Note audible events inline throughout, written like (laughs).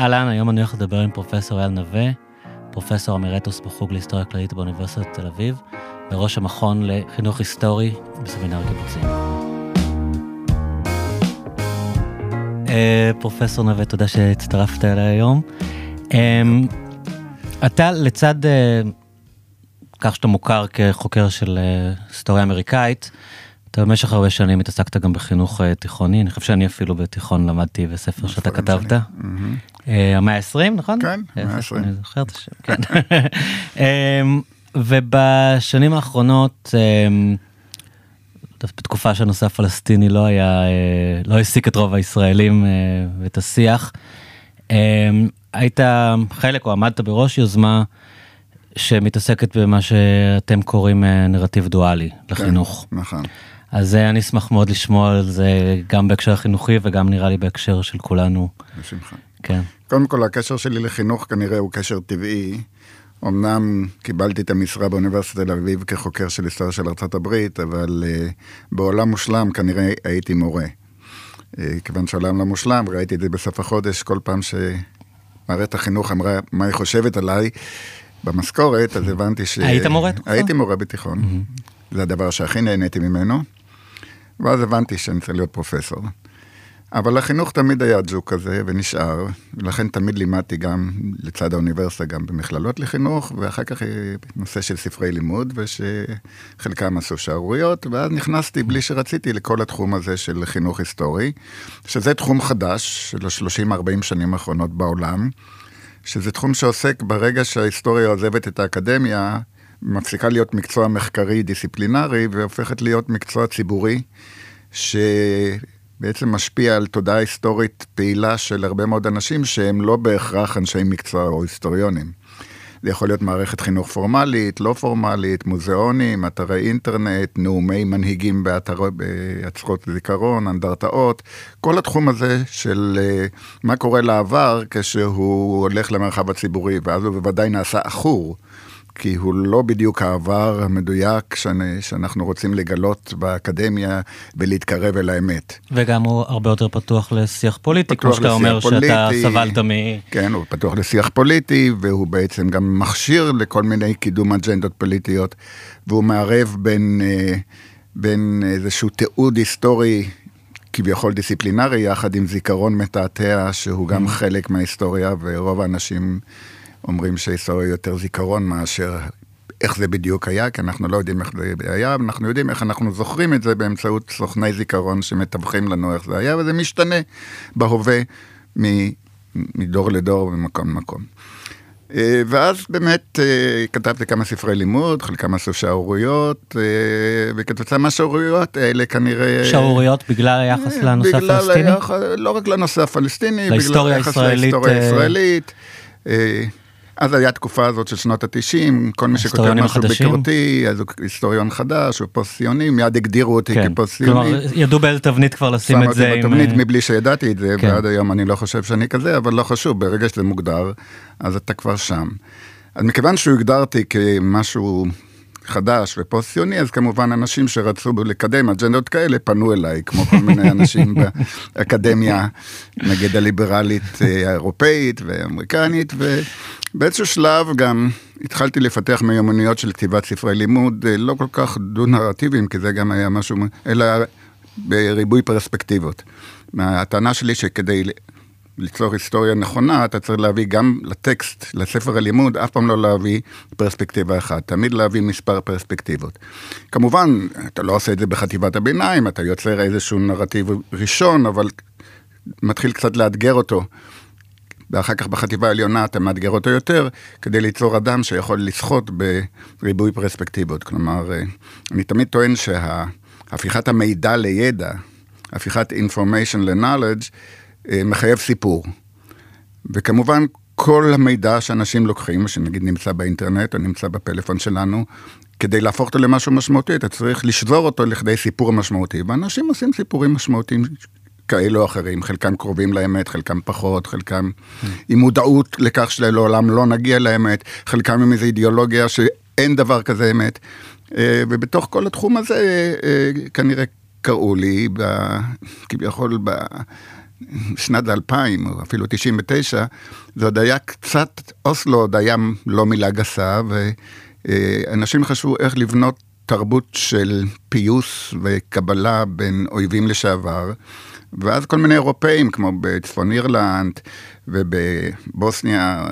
אהלן, היום אני הולך לדבר עם פרופסור אייל נווה, פרופסור אמרטוס בחוג להיסטוריה כללית באוניברסיטת תל אביב, וראש המכון לחינוך היסטורי בסמינר קיבוצים. אה, פרופסור נווה, תודה שהצטרפת אליי היום. אמ, אתה לצד אה, כך שאתה מוכר כחוקר של אה, היסטוריה אמריקאית, אתה במשך הרבה שנים התעסקת גם בחינוך תיכוני, אני חושב שאני אפילו בתיכון למדתי בספר שאתה כתבת. המאה ה-20, נכון? כן, המאה ה-20. אני זוכר את השם, כן. (laughs) אמ, ובשנים האחרונות, אמ, בתקופה שהנושא הפלסטיני לא היה, לא העסיק את רוב הישראלים ואת השיח, היית חלק או עמדת בראש יוזמה שמתעסקת במה שאתם קוראים אה, נרטיב דואלי לחינוך. כן, נכון. אז אה, אני אשמח מאוד לשמוע על זה גם בהקשר החינוכי וגם נראה לי בהקשר של כולנו. בשמחה. כן. קודם כל הקשר שלי לחינוך כנראה הוא קשר טבעי. אמנם קיבלתי את המשרה באוניברסיטת תל אביב כחוקר של היסטוריה של ארה"ב, אבל uh, בעולם מושלם כנראה הייתי מורה. Uh, כיוון שהעולם לא מושלם, ראיתי את זה בסוף החודש, כל פעם שמערכת החינוך אמרה מה היא חושבת עליי במשכורת, אז הבנתי ש... היית מורה? הייתי מורה בתיכון. Mm-hmm. זה הדבר שהכי נהניתי ממנו. ואז הבנתי שאני צריך להיות פרופסור. אבל החינוך תמיד היה ג'וק כזה ונשאר, ולכן תמיד לימדתי גם לצד האוניברסיטה, גם במכללות לחינוך, ואחר כך נושא של ספרי לימוד, ושחלקם עשו שערוריות, ואז נכנסתי בלי שרציתי לכל התחום הזה של חינוך היסטורי, שזה תחום חדש של ה-30-40 שנים האחרונות בעולם, שזה תחום שעוסק ברגע שההיסטוריה עוזבת את האקדמיה, מפסיקה להיות מקצוע מחקרי דיסציפלינרי והופכת להיות מקצוע ציבורי, שבעצם משפיע על תודעה היסטורית פעילה של הרבה מאוד אנשים שהם לא בהכרח אנשי מקצוע או היסטוריונים. זה יכול להיות מערכת חינוך פורמלית, לא פורמלית, מוזיאונים, אתרי אינטרנט, נאומי מנהיגים באתר, בעצרות זיכרון, אנדרטאות, כל התחום הזה של אה, מה קורה לעבר כשהוא הולך למרחב הציבורי, ואז הוא בוודאי נעשה עכור. כי הוא לא בדיוק העבר המדויק שאני, שאנחנו רוצים לגלות באקדמיה ולהתקרב אל האמת. וגם הוא הרבה יותר פתוח לשיח פוליטי, כמו שאתה אומר פוליטי, שאתה סבלת מ... כן, הוא פתוח לשיח פוליטי, והוא בעצם גם מכשיר לכל מיני קידום אג'נדות פוליטיות, והוא מערב בין, אה, בין איזשהו תיעוד היסטורי כביכול דיסציפלינרי, יחד עם זיכרון מתעתע, שהוא גם mm. חלק מההיסטוריה, ורוב האנשים... אומרים שהיסטוריה יותר זיכרון מאשר איך זה בדיוק היה, כי אנחנו לא יודעים איך זה היה, אנחנו יודעים איך אנחנו זוכרים את זה באמצעות סוכני זיכרון שמתווכים לנו איך זה היה, וזה משתנה בהווה מדור לדור וממקום למקום. אה, ואז באמת אה, כתבתי כמה ספרי לימוד, חלקם עשו שערוריות, אה, וכתוצאה מהשערוריות האלה כנראה... שערוריות בגלל היחס לנושא בגלל הפלסטיני? היח... לא רק לנושא הפלסטיני, בגלל היחס להיסטוריה הישראלית. אז היה תקופה הזאת של שנות התשעים, כל מי שכותב משהו ביקורתי, אז הוא היסטוריון חדש, הוא פוסט-ציוני, מיד הגדירו אותי כן. כפוסט-ציוני. כלומר, ידעו באיזה תבנית כבר לשים את זה. שם אותי בתבנית עם... מבלי שידעתי את זה, כן. ועד היום אני לא חושב שאני כזה, אבל לא חשוב, ברגע שזה מוגדר, אז אתה כבר שם. אז מכיוון שהוגדרתי כמשהו חדש ופוסט-ציוני, אז כמובן אנשים שרצו לקדם אג'נדות כאלה פנו אליי, כמו כל מיני אנשים (laughs) באקדמיה, נגיד הליברלית אה, האירופאית ואמריקנית, ובאיזשהו שלב גם התחלתי לפתח מיומנויות של כתיבת ספרי לימוד, אה, לא כל כך דו-נרטיביים, כי זה גם היה משהו, אלא בריבוי פרספקטיבות. הטענה שלי שכדי ליצור היסטוריה נכונה, אתה צריך להביא גם לטקסט, לספר הלימוד, אף פעם לא להביא פרספקטיבה אחת, תמיד להביא מספר פרספקטיבות. כמובן, אתה לא עושה את זה בחטיבת הביניים, אתה יוצר איזשהו נרטיב ראשון, אבל מתחיל קצת לאתגר אותו. ואחר כך בחטיבה העליונה אתה מאתגר אותו יותר, כדי ליצור אדם שיכול לסחוט בריבוי פרספקטיבות. כלומר, אני תמיד טוען שהפיכת המידע לידע, הפיכת information ל-knowledge, אה, מחייב סיפור. וכמובן, כל המידע שאנשים לוקחים, שנגיד נמצא באינטרנט או נמצא בפלאפון שלנו, כדי להפוך אותו למשהו משמעותי, אתה צריך לשזור אותו לכדי סיפור משמעותי. ואנשים עושים סיפורים משמעותיים כאלו או אחרים, חלקם קרובים לאמת, חלקם פחות, חלקם עם מודעות לכך שלעולם לא נגיע לאמת, חלקם עם איזו אידיאולוגיה שאין דבר כזה אמת. אה, ובתוך כל התחום הזה, אה, כנראה קראו לי, כביכול, שנת 2000 או אפילו 99, זה עוד היה קצת, אוסלו עוד היה לא מילה גסה, ואנשים חשבו איך לבנות תרבות של פיוס וקבלה בין אויבים לשעבר. ואז כל מיני אירופאים, כמו בצפון אירלנד ובבוסניה,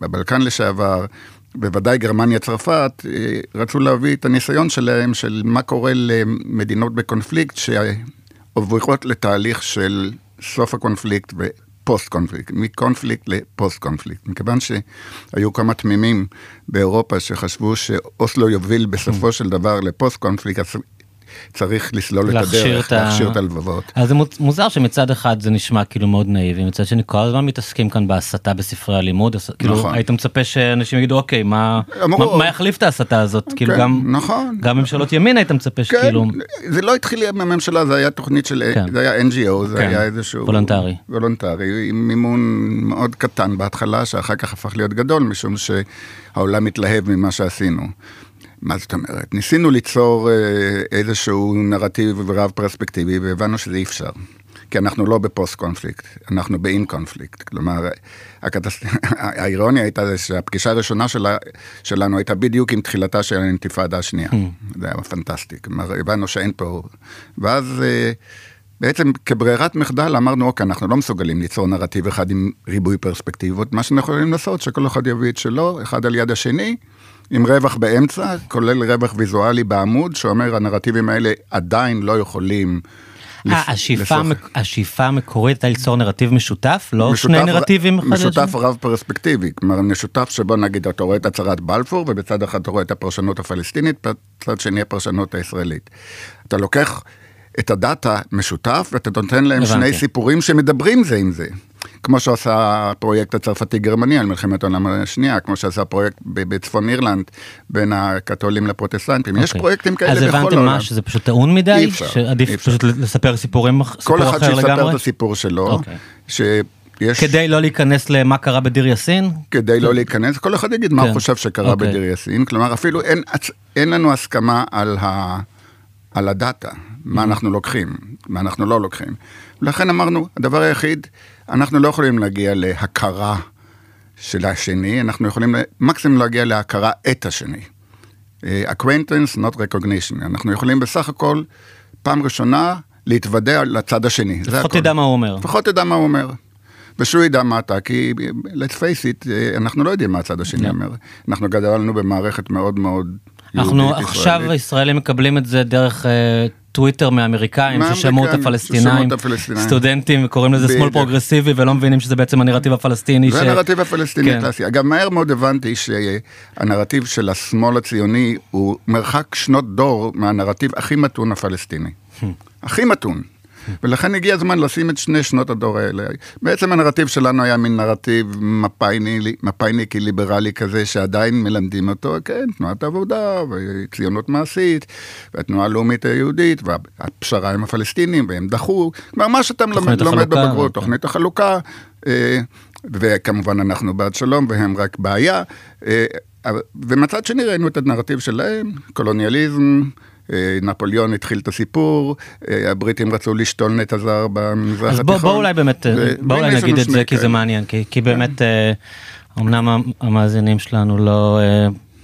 בבלקן לשעבר, בוודאי גרמניה, צרפת, רצו להביא את הניסיון שלהם של מה קורה למדינות בקונפליקט שעוברות לתהליך של סוף הקונפליקט ופוסט קונפליקט, מקונפליקט לפוסט קונפליקט. מכיוון שהיו כמה תמימים באירופה שחשבו שאוסלו יוביל בסופו של דבר לפוסט קונפליקט, אז צריך לסלול את הדרך, להכשיר את הלבבות. אז זה מוזר שמצד אחד זה נשמע כאילו מאוד נאיבי, מצד שני כל הזמן מתעסקים כאן בהסתה בספרי הלימוד, כאילו נכון. היית מצפה שאנשים יגידו אוקיי מה, אמרו, מה, מה יחליף את ההסתה הזאת, כן, כאילו גם, נכון. גם ממשלות ימין היית מצפה כן, שכאילו, זה לא התחיל מהממשלה, זה היה תוכנית של, כן. זה היה NGO, זה כן. היה איזשהו, וולונטרי, וולונטרי, עם מימון מאוד קטן בהתחלה, שאחר כך הפך להיות גדול, משום שהעולם מתלהב ממה שעשינו. מה זאת אומרת? ניסינו ליצור אה, איזשהו נרטיב רב פרספקטיבי והבנו שזה אי אפשר. כי אנחנו לא בפוסט קונפליקט, אנחנו באין קונפליקט. כלומר, הקטס... (laughs) האירוניה הייתה זה שהפגישה הראשונה שלה, שלנו הייתה בדיוק עם תחילתה של האינתיפאדה השנייה. Hmm. זה היה פנטסטי. כלומר, הבנו שאין פה... ואז אה, בעצם כברירת מחדל אמרנו, אוקיי, אנחנו לא מסוגלים ליצור נרטיב אחד עם ריבוי פרספקטיבות, מה שאנחנו יכולים לעשות, שכל אחד יביא את שלו, אחד על יד השני. עם רווח באמצע, כולל רווח ויזואלי בעמוד, שאומר הנרטיבים האלה עדיין לא יכולים... אה, השאיפה, השאיפה המקורית הייתה ליצור נרטיב משותף, לא משותף, שני נרטיבים אחד משותף רב פרספקטיבי, כלומר משותף שבו נגיד אתה רואה את הצהרת בלפור ובצד אחד אתה רואה את הפרשנות הפלסטינית, בצד שני הפרשנות הישראלית. אתה לוקח את הדאטה משותף ואתה נותן להם הבנתי. שני סיפורים שמדברים זה עם זה. כמו שעשה הפרויקט הצרפתי-גרמני על מלחמת העולם השנייה, כמו שעשה פרויקט בצפון אירלנד בין הקתולים לפרוטסטנטים. Okay. יש אוקיי. פרויקטים כאלה בכל העולם. אז הבנתם מה, שזה פשוט טעון מדי? אי אפשר. שעדיף אי אפשר. פשוט לספר סיפורים, סיפור אחר לגמרי? כל אחד שיספר את הסיפור שלו. Okay. אוקיי. יש... כדי לא להיכנס למה קרה בדיר יאסין? כדי לא להיכנס, כל אחד יגיד מה הוא כן. חושב שקרה. אוקיי. בדיר יאסין, כלומר אפילו אין, אין לנו הסכמה על, ה, על הדאטה, מה mm-hmm. אנחנו לוקחים, מה אנחנו לא לוקחים. לכן אמרנו, הדבר היחיד, אנחנו לא יכולים להגיע להכרה של השני, אנחנו יכולים מקסימום להגיע להכרה את השני. Uh, acquaintance, not recognition. אנחנו יכולים בסך הכל, פעם ראשונה, להתוודע לצד השני. לפחות תדע מה הוא אומר. לפחות תדע מה הוא אומר. ושהוא ידע מה אתה, כי let's face it, אה, אנחנו לא יודעים מה הצד השני yeah. אומר. אנחנו גדלנו במערכת מאוד מאוד אנחנו עכשיו הישראלים מקבלים את זה דרך uh, טוויטר מאמריקאים ששמעו את הפלסטינאים, סטודנטים קוראים לזה שמאל פרוגרסיבי ולא מבינים שזה בעצם הנרטיב הפלסטיני. זה הנרטיב הפלסטיני כן. קלאסי. אגב, מהר מאוד הבנתי שהנרטיב של השמאל הציוני הוא מרחק שנות דור מהנרטיב הכי מתון הפלסטיני. Hmm. הכי מתון. ולכן הגיע הזמן לשים את שני שנות הדור האלה. בעצם הנרטיב שלנו היה מין נרטיב מפאיניקי ליברלי כזה, שעדיין מלמדים אותו, כן, תנועת עבודה, וציונות מעשית, והתנועה הלאומית היהודית, והפשרה עם הפלסטינים, והם דחו, כלומר, מה שאתה לומד, לומד בבגרות, תוכנית החלוקה, אה, וכמובן אנחנו בעד שלום, והם רק בעיה. אה, ומצד שני ראינו את הנרטיב שלהם, קולוניאליזם, נפוליאון התחיל את הסיפור, אה, הבריטים רצו לשתול נטע זר במזרח התיכון. אז בואו אולי באמת, בואו אולי נגיד את זה כי זה מעניין, כי באמת אה, אמנם המאזינים שלנו לא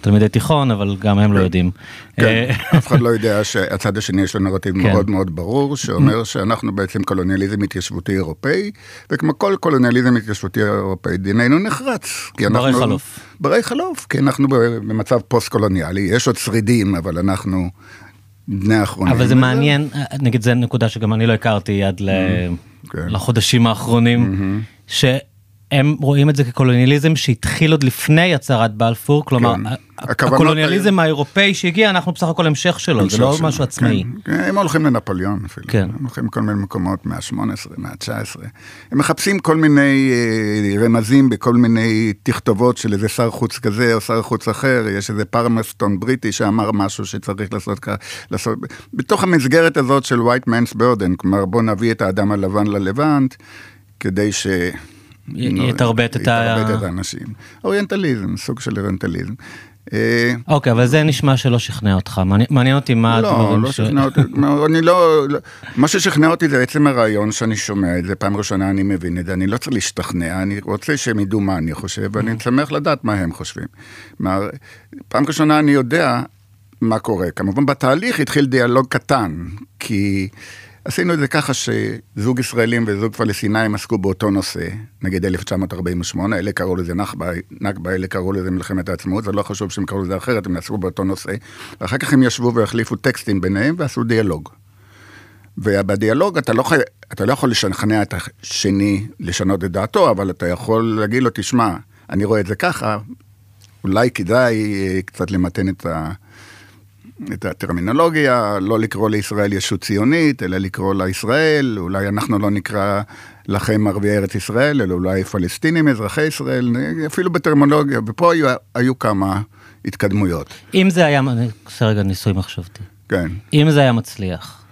תלמידי תיכון אבל גם הם לא כן. יודעים. כן, אף אחד לא יודע שהצד השני יש לו נרטיב כן. מאוד מאוד ברור שאומר שאנחנו בעצם קולוניאליזם התיישבותי אירופאי וכמו כל קולוניאליזם התיישבותי אירופאי דיננו נחרץ. ברי חלוף. ברי חלוף כי אנחנו במצב פוסט קולוניאלי יש עוד שרידים אבל אנחנו בני האחרונים. אבל זה מעניין, נגיד זה נקודה שגם אני לא הכרתי עד. כן. לחודשים האחרונים, mm-hmm. הם רואים את זה כקולוניאליזם שהתחיל עוד לפני הצהרת בלפור, כלומר כן. הקולוניאליזם האירופאי שהגיע אנחנו בסך הכל המשך שלו, זה לא שלו. משהו עצמאי. כן. כן. הם הולכים לנפוליאון אפילו, כן. הם הולכים לכל מיני מקומות מה 18 מה 19 הם מחפשים כל מיני אה, רמזים בכל מיני תכתובות של איזה שר חוץ כזה או שר חוץ אחר, יש איזה פרמסטון בריטי שאמר משהו שצריך לעשות, לעשות בתוך המסגרת הזאת של white man's burden, כלומר בוא נביא את האדם הלבן ללבנט, כדי ש... יתרבט את האנשים. אוריינטליזם, סוג של אוריינטליזם. אה, אוקיי, אבל זה נשמע שלא שכנע אותך, מעניין אותי מה לא, הדברים לא, ש... לא, לא שכנע אותי, (laughs) אני לא, מה ששכנע אותי זה עצם הרעיון שאני שומע את זה, פעם ראשונה אני מבין את זה, אני לא צריך להשתכנע, אני רוצה שהם ידעו מה אני חושב, ואני mm-hmm. שמח לדעת מה הם חושבים. פעם ראשונה אני יודע מה קורה, כמובן בתהליך התחיל דיאלוג קטן, כי... עשינו את זה ככה שזוג ישראלים וזוג פלסטינאים עסקו באותו נושא, נגיד 1948, אלה קראו לזה נכבה, נכבה, אלה קראו לזה מלחמת העצמאות, זה לא חשוב שהם קראו לזה אחרת, הם עסקו באותו נושא, ואחר כך הם ישבו והחליפו טקסטים ביניהם ועשו דיאלוג. ובדיאלוג אתה לא, אתה לא יכול לשכנע את השני לשנות את דעתו, אבל אתה יכול להגיד לו, תשמע, אני רואה את זה ככה, אולי כדאי אה, קצת למתן את ה... את הטרמינולוגיה, לא לקרוא לישראל ישות ציונית, אלא לקרוא לה ישראל, אולי אנחנו לא נקרא לכם ערביי ארץ ישראל, אלא אולי פלסטינים, אזרחי ישראל, אפילו בטרמינולוגיה, ופה היו, היו כמה התקדמויות. אם זה היה, עושה רגע ניסוי מחשבתי. כן. אם זה היה מצליח,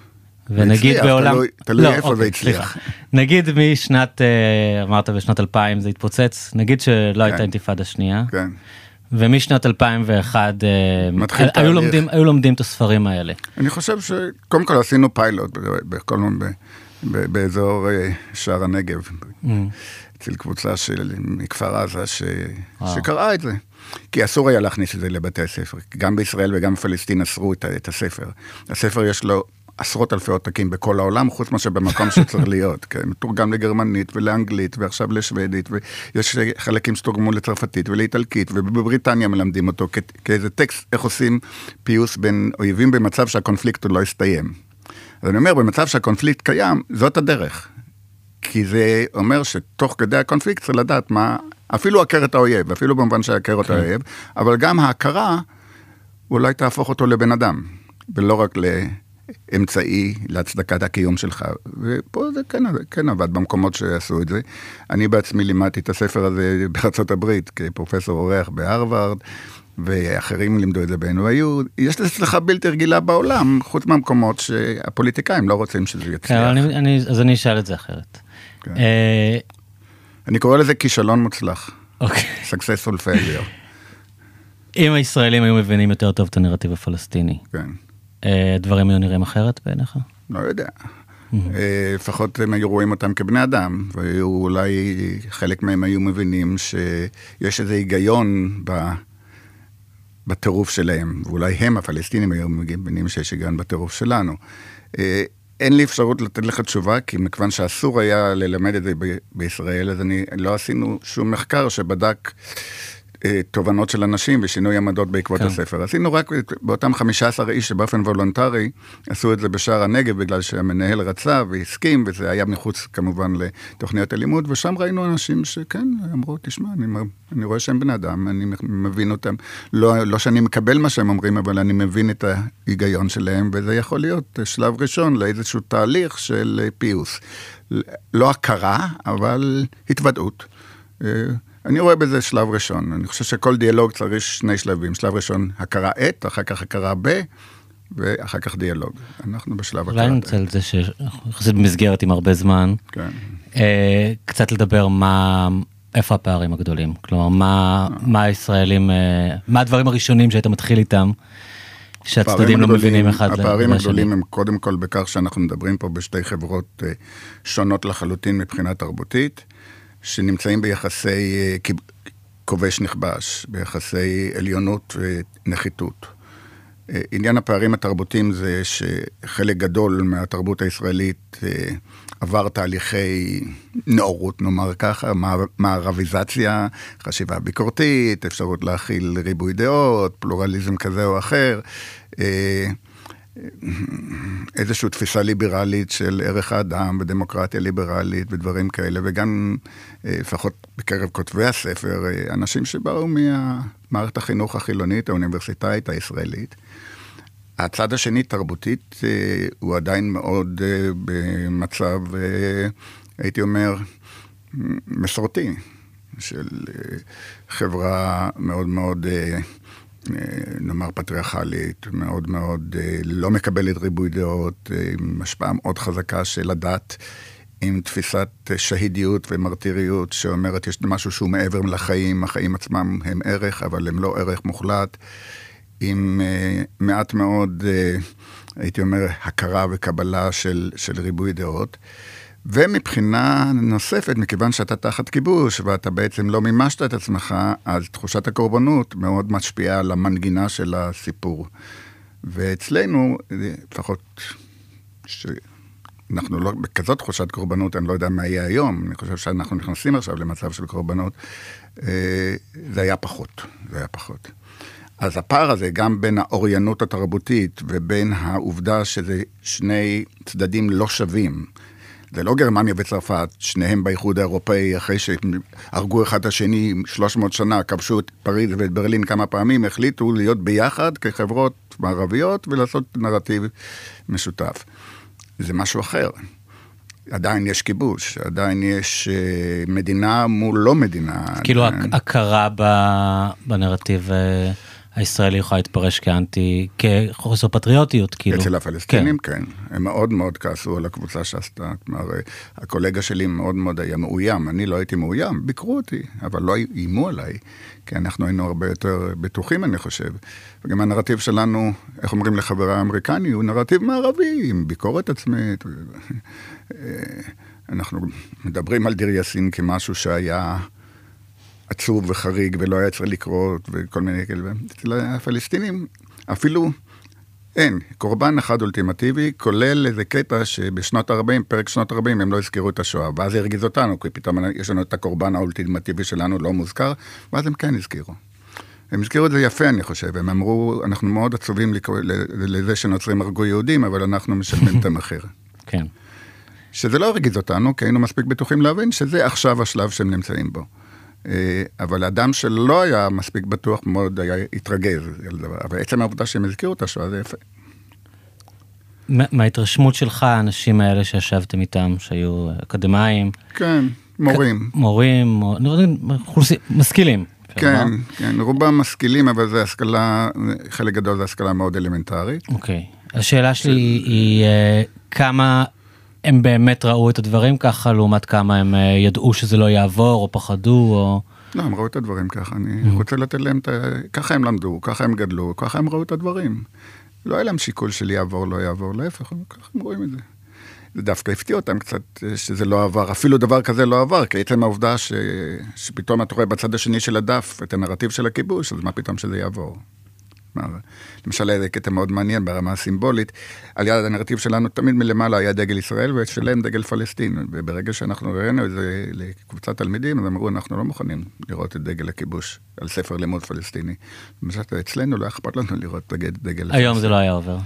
ונגיד הצליח, בעולם... תלוי, תלוי לא, איפה אוקיי, זה הצליח. נגיד משנת, אה, אמרת בשנת 2000 זה התפוצץ, נגיד שלא כן. הייתה אינתיפאדה שנייה. כן. ומשנת 2001 אה, היו לומדים, היו לומדים את הספרים האלה. אני חושב שקודם כל עשינו פיילוט בכל מיני, באזור אה, שער הנגב, mm. אצל קבוצה של, מכפר עזה ש, שקראה את זה. כי אסור היה להכניס את זה לבתי הספר. גם בישראל וגם בפלסטין אסרו את, את הספר. הספר יש לו עשרות אלפי עותקים בכל העולם, חוץ מאשר במקום שצריך להיות, (laughs) כן, מתורגם לגרמנית ולאנגלית ועכשיו לשוודית, ויש חלקים שתורגמו לצרפתית ולאיטלקית, ובבריטניה מלמדים אותו כאיזה טקסט, איך עושים פיוס בין אויבים במצב שהקונפליקט עוד לא הסתיים. אז אני אומר, במצב שהקונפליקט קיים, זאת הדרך. כי זה אומר שתוך כדי הקונפליקט צריך לדעת מה, אפילו הכר את האויב, אפילו במובן שהכר את כן. האויב, אבל גם ההכרה אולי תהפוך אותו לבן אדם, ולא רק ל... אמצעי להצדקת הקיום שלך. ופה זה כן, כן עבד במקומות שעשו את זה. אני בעצמי לימדתי את הספר הזה בארצות הברית כפרופסור אורח בהרווארד. ואחרים לימדו את זה ב-NYU, יש לזה הצלחה בלתי רגילה בעולם, חוץ מהמקומות שהפוליטיקאים לא רוצים שזה יצליח. כן, אני, אני, אז אני אשאל את זה אחרת. כן. אה... אני קורא לזה כישלון מוצלח. אוקיי. successful failure. (laughs) אם הישראלים היו מבינים יותר טוב את הנרטיב הפלסטיני. כן. אה, דברים היו נראים אחרת בעיניך? לא יודע. אה, לפחות הם היו רואים אותם כבני אדם, ואולי חלק מהם היו מבינים שיש איזה היגיון ב... בטירוף שלהם, ואולי הם, הפלסטינים, היו מבינים שיש היגיון בטירוף שלנו. אה, אין לי אפשרות לתת לך תשובה, כי מכיוון שאסור היה ללמד את זה ב- בישראל, אז אני לא עשינו שום מחקר שבדק תובנות של אנשים ושינוי עמדות בעקבות כן. הספר. עשינו רק באותם 15 איש שבאופן וולונטרי עשו את זה בשער הנגב בגלל שהמנהל רצה והסכים, וזה היה מחוץ כמובן לתוכניות הלימוד, ושם ראינו אנשים שכן, אמרו, תשמע, אני, אני רואה שהם בני אדם, אני מבין אותם. לא, לא שאני מקבל מה שהם אומרים, אבל אני מבין את ההיגיון שלהם, וזה יכול להיות שלב ראשון לאיזשהו תהליך של פיוס. לא הכרה, אבל התוודעות. אני רואה בזה שלב ראשון. אני חושב שכל דיאלוג צריך שני שלבים. שלב ראשון, הכרה את, אחר כך הכרה ב, ואחר כך דיאלוג. אנחנו בשלב הכרה. אולי נמצא את זה שאנחנו יחסית במסגרת עם הרבה זמן. כן. אה, קצת לדבר מה, איפה הפערים הגדולים. כלומר, מה, מה הישראלים, אה, מה הדברים הראשונים שהיית מתחיל איתם. שהצדדים לא מבינים אחד לשני. הפערים הגדולים הם קודם כל בכך שאנחנו מדברים פה בשתי חברות אה, שונות לחלוטין מבחינה תרבותית. שנמצאים ביחסי אה, כובש נכבש, ביחסי עליונות ונחיתות. אה, עניין הפערים התרבותיים זה שחלק גדול מהתרבות הישראלית אה, עבר תהליכי נאורות, נאמר ככה, מערביזציה, חשיבה ביקורתית, אפשרות להכיל ריבוי דעות, פלורליזם כזה או אחר. איזושהי תפיסה ליברלית של ערך האדם ודמוקרטיה ליברלית ודברים כאלה, וגם אה, לפחות בקרב כותבי הספר, אה, אנשים שבאו ממערכת החינוך החילונית, האוניברסיטאית הישראלית. הצד השני, תרבותית, אה, הוא עדיין מאוד במצב, הייתי אומר, מסורתי, של חברה מאוד מאוד נאמר פטריארכלית, מאוד מאוד אה, לא מקבלת ריבוי דעות, אה, עם השפעה מאוד חזקה של הדת. עם תפיסת שהידיות ומרטיריות שאומרת יש משהו שהוא מעבר לחיים, החיים עצמם הם ערך, אבל הם לא ערך מוחלט, עם מעט מאוד, הייתי אומר, הכרה וקבלה של, של ריבוי דעות. ומבחינה נוספת, מכיוון שאתה תחת כיבוש ואתה בעצם לא מימשת את עצמך, אז תחושת הקורבנות מאוד משפיעה על המנגינה של הסיפור. ואצלנו, לפחות, שאנחנו לא בכזאת תחושת קורבנות, אני לא יודע מה יהיה היום, אני חושב שאנחנו נכנסים עכשיו למצב של קורבנות, אה, זה היה פחות, זה היה פחות. אז הפער הזה, גם בין האוריינות התרבותית ובין העובדה שזה שני צדדים לא שווים, זה לא גרמניה וצרפת, שניהם באיחוד האירופאי, אחרי שהרגו אחד את השני 300 שנה, כבשו את פריז ואת ברלין כמה פעמים, החליטו להיות ביחד כחברות מערביות ולעשות נרטיב משותף. זה משהו אחר. עדיין יש כיבוש, עדיין יש uh, מדינה מול לא מדינה. כאילו הכרה בנרטיב אה, הישראלי יכולה להתפרש כאנטי, כחוסר פטריוטיות, כאילו. אצל הפלסטינים כן. כן, הם מאוד מאוד כעסו על הקבוצה שעשתה, כלומר, הקולגה שלי מאוד מאוד היה מאוים, אני לא הייתי מאוים, ביקרו אותי, אבל לא איימו עליי, כי אנחנו היינו הרבה יותר בטוחים, אני חושב. וגם הנרטיב שלנו, איך אומרים לחברה האמריקני, הוא נרטיב מערבי, עם ביקורת עצמית. אנחנו מדברים על דיר יאסין כמשהו שהיה... עצוב וחריג ולא היה צריך לקרות וכל מיני כאלה. אצל הפלסטינים אפילו אין, קורבן אחד אולטימטיבי, כולל איזה קטע שבשנות ה-40, פרק שנות ה-40, הם לא הזכירו את השואה, ואז זה הרגיז אותנו, כי פתאום יש לנו את הקורבן האולטימטיבי שלנו לא מוזכר, ואז הם כן הזכירו. הם הזכירו את זה יפה, אני חושב, הם אמרו, אנחנו מאוד עצובים לזה שנוצרים הרגו יהודים, אבל אנחנו משלמים את המחיר. (laughs) כן. שזה לא הרגיז אותנו, כי היינו מספיק בטוחים להבין שזה עכשיו השלב שהם נמצאים בו. אה, אבל אדם שלא היה מספיק בטוח מאוד היה התרגז על דבר, אבל עצם העובדה שהם הזכירו את השואה זה יפה. מההתרשמות שלך, האנשים האלה שישבתם איתם, שהיו אקדמאים. כן, מורים. מורים, משכילים. כן, כן, רובם משכילים, אבל זה השכלה, חלק גדול זה השכלה מאוד אלמנטרית. אוקיי. השאלה שלי היא אה, כמה הם באמת ראו את הדברים ככה, לעומת כמה הם אה, ידעו שזה לא יעבור, או פחדו, או... לא, הם ראו את הדברים ככה, אני mm-hmm. רוצה לתת להם את ה... ככה הם למדו, ככה הם גדלו, ככה הם ראו את הדברים. לא היה להם שיקול של יעבור, לא יעבור, להפך, ככה הם רואים את זה. זה דווקא הפתיע אותם קצת אה, שזה לא עבר, אפילו דבר כזה לא עבר, כי עצם העובדה ש... שפתאום אתה רואה בצד השני של הדף את הנרטיב של הכיבוש, אז מה פתאום שזה יעבור? למשל, היה קטע מאוד מעניין ברמה הסימבולית, על יד הנרטיב שלנו תמיד מלמעלה היה דגל ישראל ואצלם דגל פלסטין, וברגע שאנחנו ראינו את זה לקבוצת תלמידים, אז אמרו, אנחנו לא מוכנים לראות את דגל הכיבוש על ספר לימוד פלסטיני. למשל, אצלנו לא אכפת לנו לראות את דגל היום זה לא היה עובר.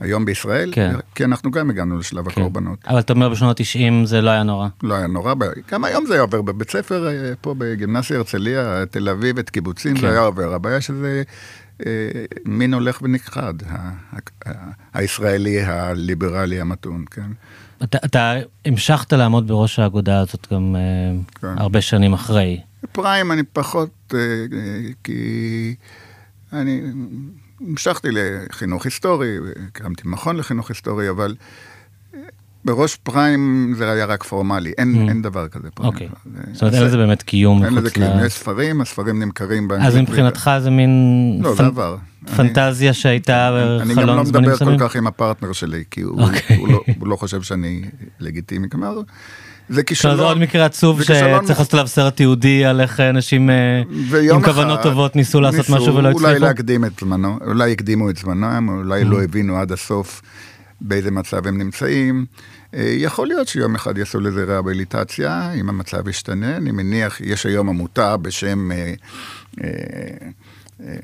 היום בישראל? כן. כי אנחנו גם הגענו לשלב כן. הקורבנות. אבל אתה אומר בשנות 90 זה לא היה נורא. לא היה נורא, גם היום זה היה עובר בבית ספר אה, פה בגימנסיה הרצליה, תל אביב, את קיבוצים, כן. זה היה עובר. הבעיה שזה אה, מין הולך ונכחד, הישראלי הליברלי המתון, כן. אתה, אתה המשכת לעמוד בראש האגודה הזאת גם אה, כן. הרבה שנים אחרי. פריים אני פחות, אה, כי אני המשכתי לחינוך היסטורי, הקמתי מכון לחינוך היסטורי, אבל בראש פריים זה היה רק פורמלי, אין, mm. אין דבר כזה פריים. אוקיי, זאת אומרת אין לזה באמת קיום. אין לזה קיום, יש ספרים, הספרים נמכרים. אז מבחינתך זה מין לא, פנ... זה פנטזיה אני, שהייתה חלון זמנים? אני גם לא מדבר כל כך עם הפרטנר שלי, כי הוא, אוקיי. הוא, לא, הוא לא חושב שאני לגיטימי, כלומר, זה כישלון. זה עוד מקרה עצוב שצריך לעשות עליו סרט יהודי על איך אנשים אה, עם כוונות טובות ניסו לעשות משהו ולא הצליחו. אולי להקדים את זמנו, אולי הקדימו את זמנם, אולי mm. לא הבינו עד הסוף באיזה מצב הם נמצאים. אה, יכול להיות שיום אחד יעשו לזה רהביליטציה, אם המצב ישתנה. אני מניח, יש היום עמותה בשם, אה, אה,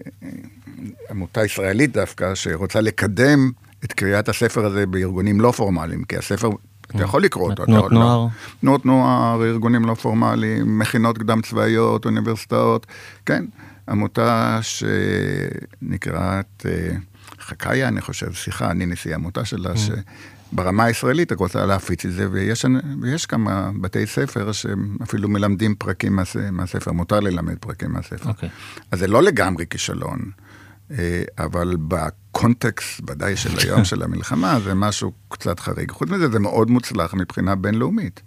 עמותה ישראלית דווקא, שרוצה לקדם את קריאת הספר הזה בארגונים לא פורמליים, כי הספר, אתה יכול לקרוא אותו. תנועות נוער. תנועות נוער, ארגונים לא פורמליים, מכינות קדם צבאיות, אוניברסיטאות, כן. עמותה שנקראת חכיה, אני חושב, סליחה, אני נשיא העמותה שלה, ש... ברמה הישראלית, רק רוצה להפיץ את זה, ויש, ויש כמה בתי ספר שאפילו מלמדים פרקים מהספר, מותר ללמד פרקים מהספר. Okay. אוקיי. אז זה לא לגמרי כישלון. אבל בקונטקסט, ודאי של היום של המלחמה, (laughs) זה משהו קצת חריג. חוץ מזה, זה מאוד מוצלח מבחינה בינלאומית.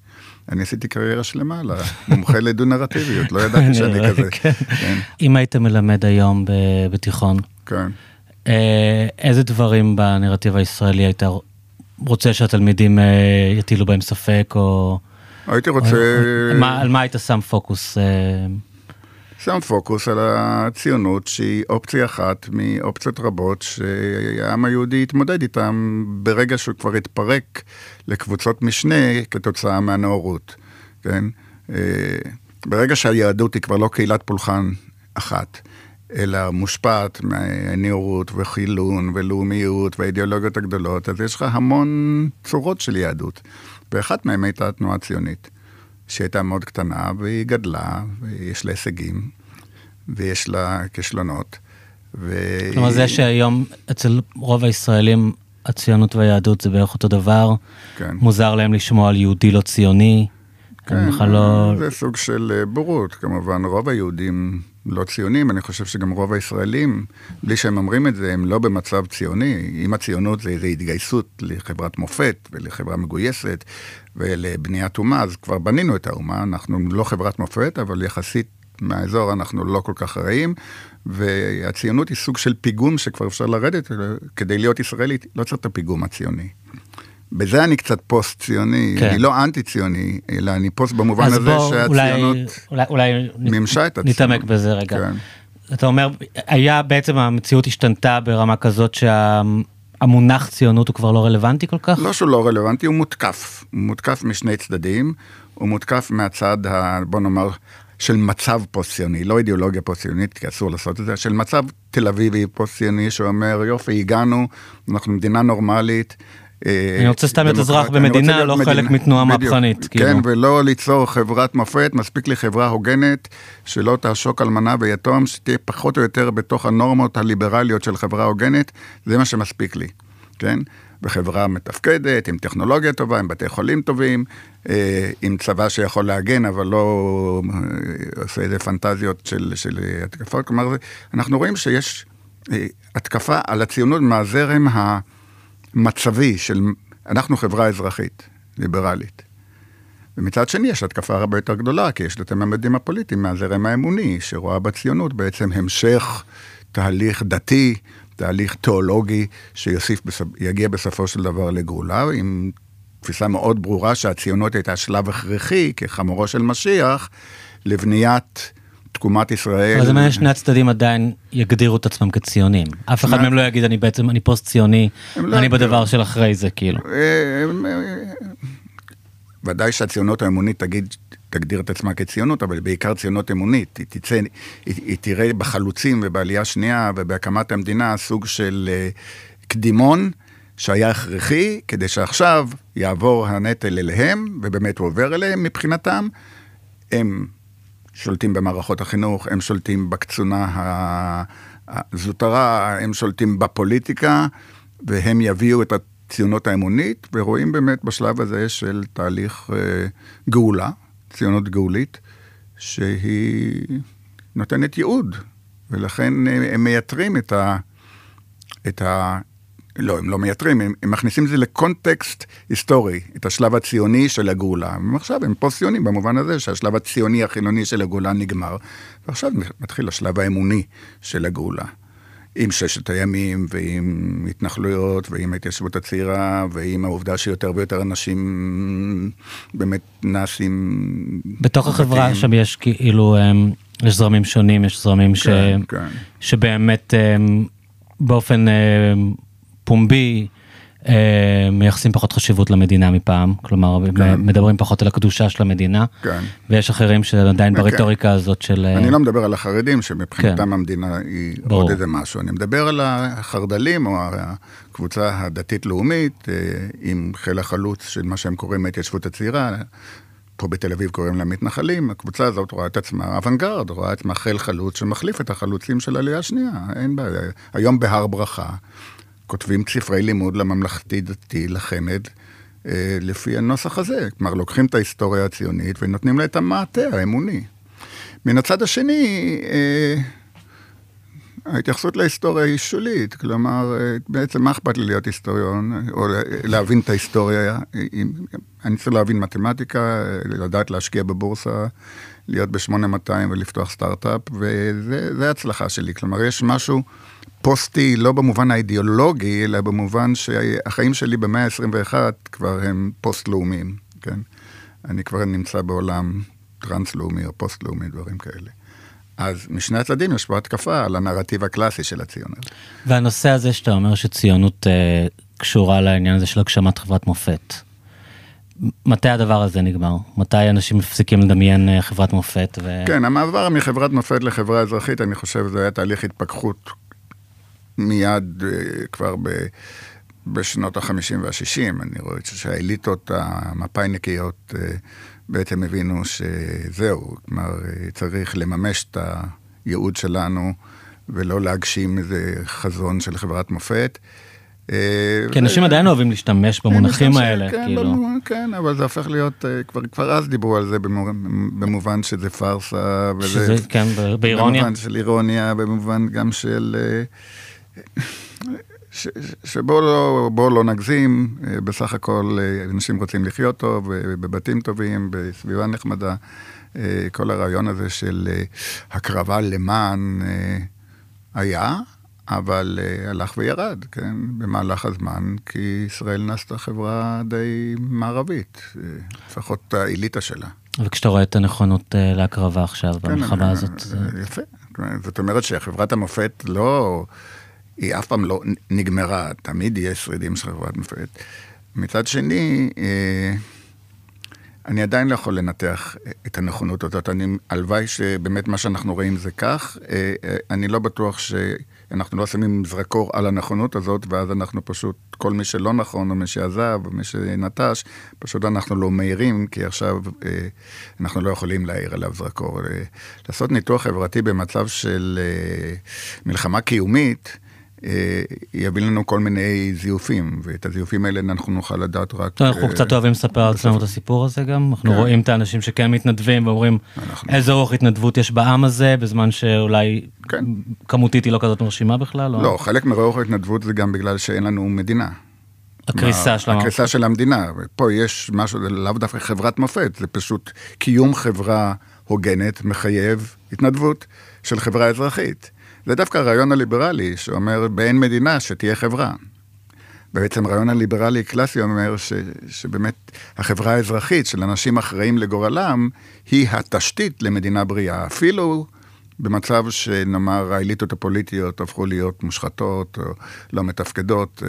אני עשיתי קריירה שלמה למומחה (laughs) לדו-נרטיביות, לא ידעתי שאני כזה. כן. כן. אם היית מלמד היום בתיכון, כן. אה, איזה דברים בנרטיב הישראלי היית רוצה שהתלמידים אה, יטילו בהם ספק, או... הייתי רוצה... על מה היית שם פוקוס? שם פוקוס על הציונות שהיא אופציה אחת מאופציות רבות שהעם היהודי התמודד איתן ברגע שהוא כבר התפרק לקבוצות משנה כתוצאה מהנאורות, כן? אה, ברגע שהיהדות היא כבר לא קהילת פולחן אחת, אלא מושפעת מהנאורות וחילון ולאומיות והאידיאולוגיות הגדולות, אז יש לך המון צורות של יהדות. ואחת מהן הייתה התנועה הציונית. שהייתה מאוד קטנה, והיא גדלה, ויש לה הישגים, ויש לה כישלונות. ו... כלומר, זה שהיום אצל רוב הישראלים הציונות והיהדות זה בערך אותו דבר, כן. מוזר להם לשמוע על יהודי לא ציוני. כן, לא... זה סוג של אה, בורות, כמובן, רוב היהודים לא ציונים, אני חושב שגם רוב הישראלים, בלי שהם אומרים את זה, הם לא במצב ציוני. אם הציונות זה איזו התגייסות לחברת מופת ולחברה מגויסת ולבניית אומה, אז כבר בנינו את האומה, אנחנו לא חברת מופת, אבל יחסית מהאזור אנחנו לא כל כך רעים, והציונות היא סוג של פיגום שכבר אפשר לרדת, כדי להיות ישראלית, לא צריך את הפיגום הציוני. בזה אני קצת פוסט-ציוני, כן. אני לא אנטי-ציוני, אלא אני פוסט במובן הזה בוא, שהציונות אולי, אולי, מימשה את הציונות. נתעמק בזה רגע. כן. אתה אומר, היה בעצם המציאות השתנתה ברמה כזאת שהמונח ציונות הוא כבר לא רלוונטי כל כך? לא שהוא לא רלוונטי, הוא מותקף. הוא מותקף משני צדדים, הוא מותקף מהצד, ה, בוא נאמר, של מצב פוסט-ציוני, לא אידיאולוגיה פוסט-ציונית, כי אסור לעשות את זה, של מצב תל אביבי פוסט-ציוני שאומר, יופי, הגענו, אנחנו מדינה נורמלית, אני רוצה סתם להיות אזרח במדינה, לא חלק מתנועה מהפכנית. כאילו. כן, ולא ליצור חברת מופת, מספיק לי חברה הוגנת, שלא תעשוק אלמנה ויתום, שתהיה פחות או יותר בתוך הנורמות הליברליות של חברה הוגנת, זה מה שמספיק לי, כן? וחברה מתפקדת, עם טכנולוגיה טובה, עם בתי חולים טובים, אה, עם צבא שיכול להגן, אבל לא אה, עושה איזה פנטזיות של, של התקפות. כלומר, אנחנו רואים שיש התקפה על הציונות מהזרם ה... מצבי של, אנחנו חברה אזרחית, ליברלית. ומצד שני יש התקפה הרבה יותר גדולה, כי יש את הממדים הפוליטיים מהזרם האמוני, שרואה בציונות בעצם המשך תהליך דתי, תהליך תיאולוגי, שיגיע בסופו של דבר לגאולה, עם תפיסה מאוד ברורה שהציונות הייתה שלב הכרחי, כחמורו של משיח, לבניית תקומת ישראל. אבל זה מעניין שני הצדדים עדיין יגדירו את עצמם כציונים. אף אחד מהם לא יגיד אני בעצם, אני פוסט ציוני, לא אני בדבר של אחרי זה, כאילו. אה, ודאי שהציונות האמונית תגיד, תגדיר את עצמה כציונות, אבל בעיקר ציונות אמונית. היא תצא, היא, היא תראה בחלוצים ובעלייה שנייה ובהקמת המדינה סוג של uh, קדימון שהיה הכרחי, כדי שעכשיו יעבור הנטל אליהם, ובאמת הוא עובר אליהם מבחינתם. הם שולטים במערכות החינוך, הם שולטים בקצונה הזוטרה, הם שולטים בפוליטיקה, והם יביאו את הציונות האמונית, ורואים באמת בשלב הזה של תהליך אה, גאולה, ציונות גאולית, שהיא נותנת ייעוד, ולכן הם מייתרים את ה... את ה לא, הם לא מייתרים, הם, הם מכניסים את זה לקונטקסט היסטורי, את השלב הציוני של הגאולה. ועכשיו הם פוסט-ציונים במובן הזה שהשלב הציוני החילוני של הגאולה נגמר, ועכשיו מתחיל השלב האמוני של הגאולה. עם ששת הימים, ועם התנחלויות, ועם ההתיישבות הצעירה, ועם העובדה שיותר ויותר אנשים באמת נעשים... בתוך החברה שם יש כאילו, אמ, יש זרמים שונים, יש זרמים כן, ש... כן. שבאמת אמ, באופן אמ, פומבי אה, מייחסים פחות חשיבות למדינה מפעם, כלומר כן. מדברים פחות על הקדושה של המדינה, כן. ויש אחרים שעדיין כן. ברטוריקה הזאת של... אה, אני לא מדבר על החרדים שמבחינתם כן. המדינה היא ברור. עוד איזה משהו, אני מדבר על החרד"לים או הקבוצה הדתית-לאומית אה, עם חיל החלוץ של מה שהם קוראים ההתיישבות הצעירה. פה בתל אביב קוראים להם מתנחלים, הקבוצה הזאת רואה את עצמה אוונגרד, רואה את עצמה חיל חלוץ שמחליף את החלוצים של עלייה שנייה, אין בעיה. היום בהר ברכה, כותבים ספרי לימוד לממלכתי-דתי, לחמ"ד, אה, לפי הנוסח הזה. כלומר, לוקחים את ההיסטוריה הציונית ונותנים לה את המעטה האמוני. מן הצד השני, אה, ההתייחסות להיסטוריה היא שולית, כלומר, בעצם מה אכפת לי להיות היסטוריון, או להבין את ההיסטוריה, אני צריך להבין מתמטיקה, לדעת להשקיע בבורסה, להיות ב-8200 ולפתוח סטארט-אפ, וזה הצלחה שלי, כלומר, יש משהו פוסטי, לא במובן האידיאולוגי, אלא במובן שהחיים שלי במאה ה-21 כבר הם פוסט-לאומיים, כן? אני כבר נמצא בעולם טרנס-לאומי או פוסט-לאומי, דברים כאלה. אז משני הצדדים יש פה התקפה על הנרטיב הקלאסי של הציונות. והנושא הזה שאתה אומר שציונות אה, קשורה לעניין הזה של הגשמת חברת מופת. מתי הדבר הזה נגמר? מתי אנשים מפסיקים לדמיין אה, חברת מופת? ו... כן, המעבר מחברת מופת לחברה אזרחית, אני חושב זה היה תהליך התפכחות מיד אה, כבר ב... בשנות ה-50 וה-60, אני רואה שהאליטות המפא"יניקיות אה, בעצם הבינו שזהו, כלומר, צריך לממש את הייעוד שלנו ולא להגשים איזה חזון של חברת מופת. אה, כי אנשים עדיין אוהבים להשתמש במונחים האלה, כן, כאילו. כן, אבל זה הופך להיות, אה, כבר אז דיברו על זה במובן שזה פארסה, שזה, כן, באירוניה. במובן של אירוניה, במובן גם של... שבואו לא, לא נגזים, אה, בסך הכל אה, אנשים רוצים לחיות טוב, אה, בבתים טובים, בסביבה נחמדה. כל הרעיון הזה של הקרבה למען היה, אבל הלך וירד, כן, במהלך הזמן, כי ישראל נעשתה חברה די מערבית, לפחות האליטה שלה. וכשאתה רואה את הנכונות להקרבה עכשיו, כן, במלחמה הזאת... יפה. זאת אומרת שחברת המופת לא... היא אף פעם לא נגמרה, תמיד יש שרידים של חברת מופת. מצד שני, אה, אני עדיין לא יכול לנתח את הנכונות הזאת. אני, הלוואי שבאמת מה שאנחנו רואים זה כך. אה, אה, אני לא בטוח שאנחנו לא שמים זרקור על הנכונות הזאת, ואז אנחנו פשוט, כל מי שלא נכון, או מי שעזב, או מי שנטש, פשוט אנחנו לא מהירים, כי עכשיו אנחנו לא יכולים להעיר עליו זרקור. לעשות ניתוח חברתי במצב של מלחמה קיומית, אה, יביא לנו כל מיני זיופים, ואת הזיופים האלה אנחנו נוכל לדעת רק... אנחנו קצת אוהבים לספר על עצמנו את הסיפור הזה גם, אנחנו כן. רואים את האנשים שכן מתנדבים ואומרים איזה רוח התנדבות יש בעם הזה, בזמן שאולי כן. כמותית היא לא כזאת מרשימה בכלל? לא, חלק מרוח ההתנדבות זה גם בגלל שאין לנו מדינה. הקריסה של המערכת. הקריסה של המדינה, פה יש משהו, לאו דווקא חברת מופת, זה פשוט קיום חברה הוגנת, מחייב התנדבות של חברה אזרחית. זה דווקא הרעיון הליברלי, שאומר באין מדינה שתהיה חברה. בעצם הרעיון הליברלי קלאסי אומר ש, שבאמת החברה האזרחית של אנשים אחראים לגורלם, היא התשתית למדינה בריאה. אפילו במצב שנאמר האליטות הפוליטיות הפכו להיות מושחתות או לא מתפקדות.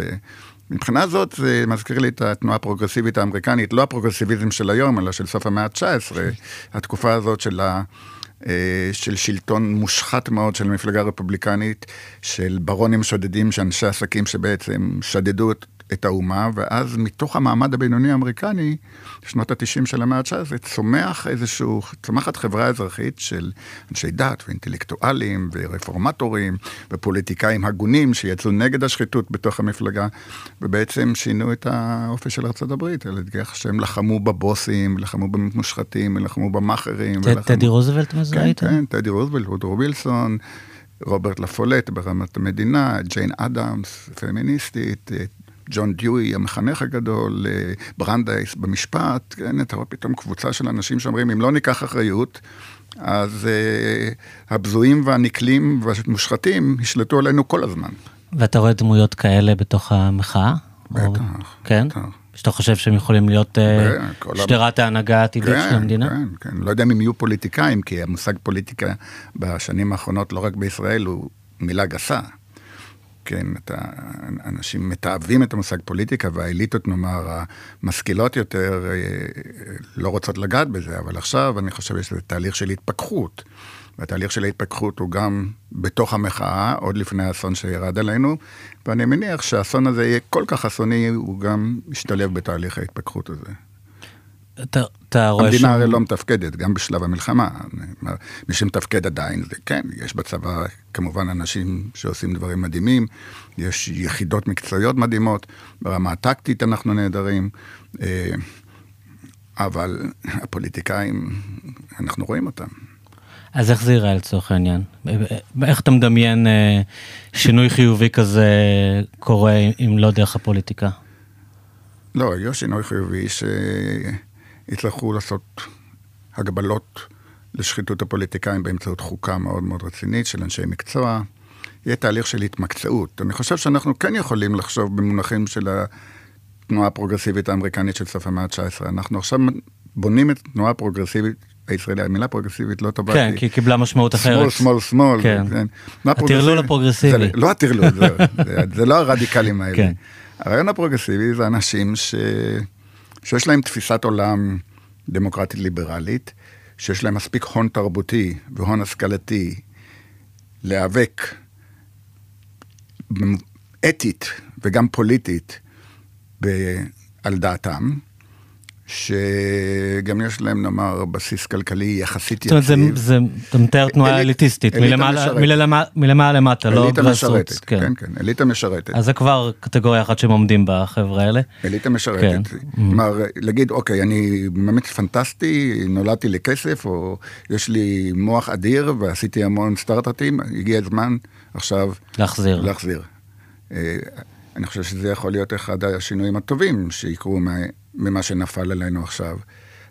מבחינה זאת זה מזכיר לי את התנועה הפרוגרסיבית האמריקנית, לא הפרוגרסיביזם של היום, אלא של סוף המאה ה-19, התקופה הזאת של ה... אה, של שלטון מושחת מאוד של המפלגה הרפובליקנית, של ברונים שודדים, שאנשי עסקים שבעצם שדדו את, את האומה, ואז מתוך המעמד הבינוני האמריקני, שנות ה-90 של המאה ה-19, צומח איזשהו, צומחת חברה אזרחית של אנשי דת ואינטלקטואלים ורפורמטורים ופוליטיקאים הגונים שיצאו נגד השחיתות בתוך המפלגה, ובעצם שינו את האופי של ארה"ב, על ידי איך שהם לחמו בבוסים, לחמו במושחתים, לחמו במאכערים. טדי רוזוולט מזהה כן, איתם? כן, טדי רוזוולט, וודרו וילסון. רוברט לפולט ברמת המדינה, ג'יין אדמס, פמיניסטית, ג'ון דיואי, המחנך הגדול, אה, ברנדייס במשפט, כן, אתה רואה פתאום קבוצה של אנשים שאומרים, אם לא ניקח אחריות, אז uh, הבזויים והנקלים והמושחתים ישלטו עלינו כל הזמן. ואתה רואה דמויות כאלה בתוך המחאה? בטח. או... כן? בטח. שאתה חושב שהם יכולים להיות uh, שדרת ההנהגה העתידית כן, של המדינה? כן, כן. לא יודע אם הם יהיו פוליטיקאים, כי המושג פוליטיקה בשנים האחרונות, לא רק בישראל, הוא מילה גסה. כן, אתה, אנשים מתעבים את המושג פוליטיקה, והאליטות, נאמר, המשכילות יותר, אה, לא רוצות לגעת בזה, אבל עכשיו אני חושב שיש תהליך של התפכחות. והתהליך של ההתפכחות הוא גם בתוך המחאה, עוד לפני האסון שירד עלינו, ואני מניח שהאסון הזה יהיה כל כך אסוני, הוא גם ישתלב בתהליך ההתפכחות הזה. אתה, אתה רואה המדינה הרי לא מתפקדת, גם בשלב המלחמה. מי שמתפקד עדיין, זה כן, יש בצבא כמובן אנשים שעושים דברים מדהימים, יש יחידות מקצועיות מדהימות, ברמה הטקטית אנחנו נהדרים, אה, אבל הפוליטיקאים, אנחנו רואים אותם. אז איך זה ייראה לצורך העניין? איך אתה מדמיין אה, שינוי חיובי כזה קורה אם לא דרך הפוליטיקה? לא, יהיה שינוי חיובי שיצטרכו לעשות הגבלות לשחיתות הפוליטיקאים באמצעות חוקה מאוד מאוד רצינית של אנשי מקצוע. יהיה תהליך של התמקצעות. אני חושב שאנחנו כן יכולים לחשוב במונחים של התנועה הפרוגרסיבית האמריקנית של סוף המאה ה-19. אנחנו עכשיו בונים את התנועה הפרוגרסיבית הישראלית, המילה פרוגרסיבית לא טובה. כן, כי היא קיבלה משמעות אחרת. שמאל, שמאל, שמאל. כן. כן. הטרלול הפרוגרסיבי. לא הטרלול, זה לא הרדיקלים האלה. כן. הרעיון הפרוגרסיבי זה אנשים ש... שיש להם תפיסת עולם דמוקרטית ליברלית, שיש להם מספיק הון תרבותי והון השכלתי להיאבק אתית וגם פוליטית. על דעתם. שגם יש להם נאמר בסיס כלכלי יחסית יציב. זאת אומרת, זה, אתה מתאר תנועה אליטיסטית, מלמעלה למטה, לא גרסות. כן. כן, כן, אליטה משרתת. אז זה כבר קטגוריה אחת שהם עומדים בחברה האלה. אליטה משרתת. כן. כלומר, להגיד, אוקיי, אני באמת פנטסטי, נולדתי לכסף, או יש לי מוח אדיר ועשיתי המון סטארט-אפים, הגיע הזמן עכשיו... להחזיר. להחזיר. אה, אני חושב שזה יכול להיות אחד השינויים הטובים שיקרו ממה שנפל עלינו עכשיו.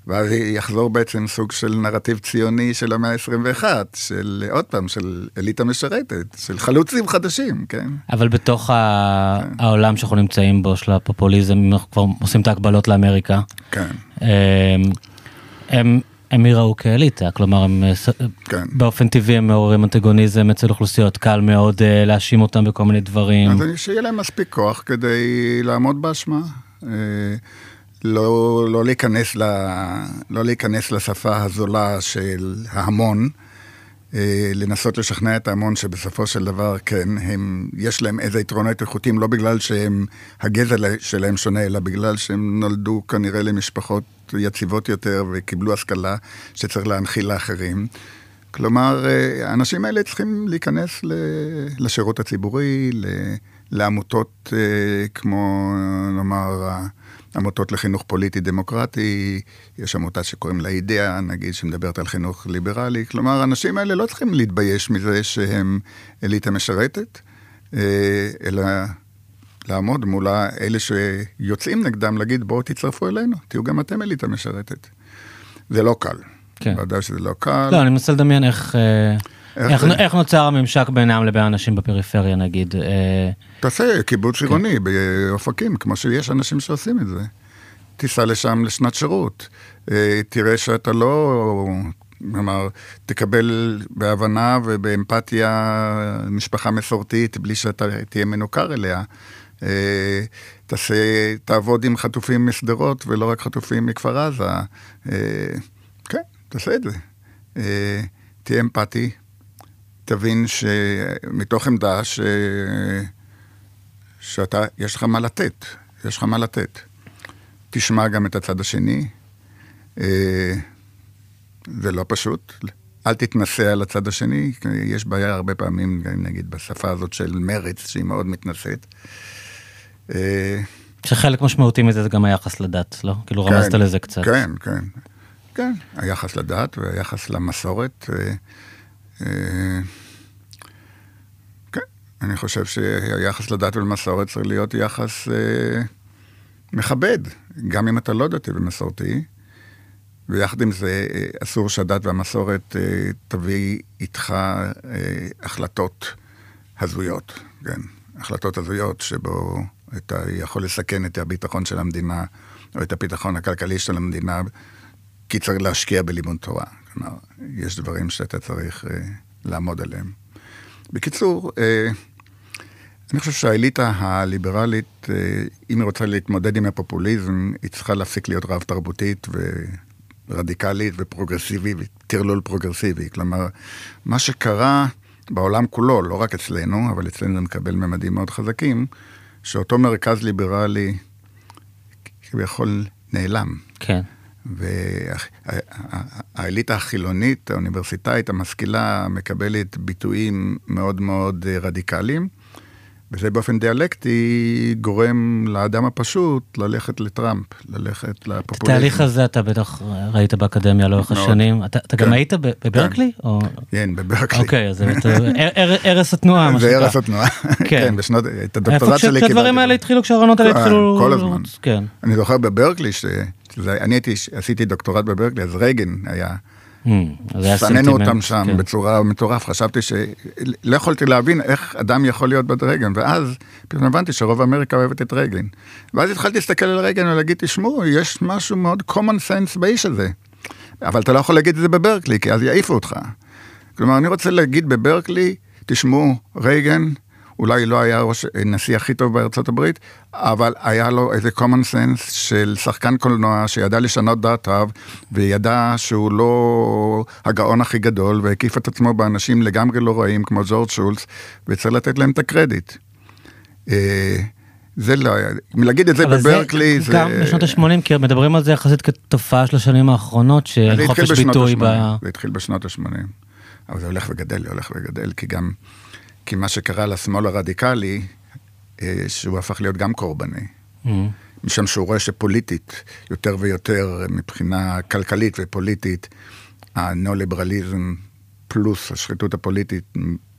ואז יחזור בעצם סוג של נרטיב ציוני של המאה ה-21, של עוד פעם, של אליטה משרתת, של חלוצים חדשים, כן. אבל בתוך כן. העולם שאנחנו נמצאים בו, של הפופוליזם, אנחנו כבר עושים את ההקבלות לאמריקה. כן. הם, הם, הם יראו כאליטה, כלומר, הם, כן. באופן טבעי הם מעוררים אנטגוניזם אצל אוכלוסיות, קל מאוד uh, להאשים אותם בכל מיני דברים. אז שיהיה להם מספיק כוח כדי לעמוד באשמה. Uh, לא, לא, להיכנס ל, לא להיכנס לשפה הזולה של ההמון, אה, לנסות לשכנע את ההמון שבסופו של דבר, כן, הם, יש להם איזה יתרונות איכותיים, לא בגלל שהם, הגזע שלהם שונה, אלא בגלל שהם נולדו כנראה למשפחות יציבות יותר וקיבלו השכלה שצריך להנחיל לאחרים. כלומר, אה, האנשים האלה צריכים להיכנס לשירות הציבורי, לעמותות אה, כמו, נאמר, עמותות לחינוך פוליטי דמוקרטי, יש עמותה שקוראים לה אידאה, נגיד, שמדברת על חינוך ליברלי. כלומר, האנשים האלה לא צריכים להתבייש מזה שהם אליטה משרתת, אה, אלא לעמוד מול אלה שיוצאים נגדם, להגיד, בואו תצטרפו אלינו, תהיו גם אתם אליטה משרתת. זה לא קל. כן. ודאי שזה לא קל. לא, אני מנסה לדמיין איך... איך, איך, איך נוצר הממשק בינם לבין אנשים בפריפריה נגיד? אה, תעשה קיבוץ כן. עירוני באופקים, כמו שיש אנשים שעושים את זה. תיסע לשם לשנת שירות. אה, תראה שאתה לא, כלומר, תקבל בהבנה ובאמפתיה משפחה מסורתית בלי שאתה תהיה מנוכר אליה. אה, תעשה, תעבוד עם חטופים משדרות ולא רק חטופים מכפר עזה. כן, תעשה את זה. תהיה אמפתי, תבין שמתוך עמדה ש... שאתה, יש לך מה לתת, יש לך מה לתת. תשמע גם את הצד השני, אה, זה לא פשוט. אל תתנסה על הצד השני, יש בעיה הרבה פעמים, נגיד, בשפה הזאת של מרץ, שהיא מאוד מתנשאת. אה, שחלק משמעותי מזה זה גם היחס לדת, לא? כאילו כן, רמזת לזה קצת. כן, כן. כן, היחס לדת והיחס למסורת. אה, אה, כן, אני חושב שהיחס לדת ולמסורת צריך להיות יחס אה, מכבד, גם אם אתה לא דתי ומסורתי. ויחד עם זה, אה, אסור שהדת והמסורת תביא איתך החלטות הזויות, כן, החלטות הזויות שבו אתה יכול לסכן את הביטחון של המדינה, או את הביטחון הכלכלי של המדינה, כי צריך להשקיע בלימוד תורה. כלומר, יש דברים שאתה צריך אה, לעמוד עליהם. בקיצור, אה, אני חושב שהאליטה הליברלית, אה, אם היא רוצה להתמודד עם הפופוליזם, היא צריכה להפסיק להיות רב-תרבותית ורדיקלית ופרוגרסיבית, טרלול פרוגרסיבי. כלומר, מה שקרה בעולם כולו, לא רק אצלנו, אבל אצלנו זה מקבל ממדים מאוד חזקים, שאותו מרכז ליברלי כביכול נעלם. כן. והאליטה החילונית, האוניברסיטאית, המשכילה, מקבלת ביטויים מאוד מאוד רדיקליים, וזה באופן דיאלקטי גורם לאדם הפשוט ללכת לטראמפ, ללכת לפופוליזם. את התהליך הזה אתה בטח ראית באקדמיה לאורך השנים. אתה, אתה כן. גם היית בברקלי? כן, או... כן בברקלי. אוקיי, אז ערש התנועה, מה שנקרא. זה ערש התנועה, (laughs) כן. כן, בשנות, את הדוקטורט שלי קיבלתי. כשהדברים האלה התחילו, כשהרעיונות האלה התחילו... כל הזמן. כן. אני זוכר בברקלי, הייתי, עשיתי דוקטורט בברקלי, אז רייגן היה... שנאנו hmm, אותם שם כן. בצורה מטורף, חשבתי שלא יכולתי להבין איך אדם יכול להיות בדרגן, ואז פתאום הבנתי שרוב אמריקה אוהבת את רייגן. ואז התחלתי להסתכל על רייגן ולהגיד, תשמעו, יש משהו מאוד common sense באיש הזה. אבל אתה לא יכול להגיד את זה בברקלי, כי אז יעיפו אותך. כלומר, אני רוצה להגיד בברקלי, תשמעו, רייגן אולי לא היה ראש, נשיא הכי טוב בארצות הברית, אבל היה לו איזה common sense של שחקן קולנוע שידע לשנות דעתיו, וידע שהוא לא הגאון הכי גדול, והקיף את עצמו באנשים לגמרי לא רעים, כמו ג'ורג' שולץ, וצריך לתת להם את הקרדיט. אה, זה לא היה, להגיד את זה בברקלי זה... גם בשנות ה-80, כי מדברים על זה יחסית כתופעה של השנים האחרונות, של חופש ביטוי ב... זה התחיל בשנות ה-80, אבל זה הולך וגדל, הולך וגדל, כי גם... כי מה שקרה לשמאל הרדיקלי, אה, שהוא הפך להיות גם קורבני. Mm-hmm. משום שהוא רואה שפוליטית, יותר ויותר מבחינה כלכלית ופוליטית, הנאו-ליברליזם פלוס השחיתות הפוליטית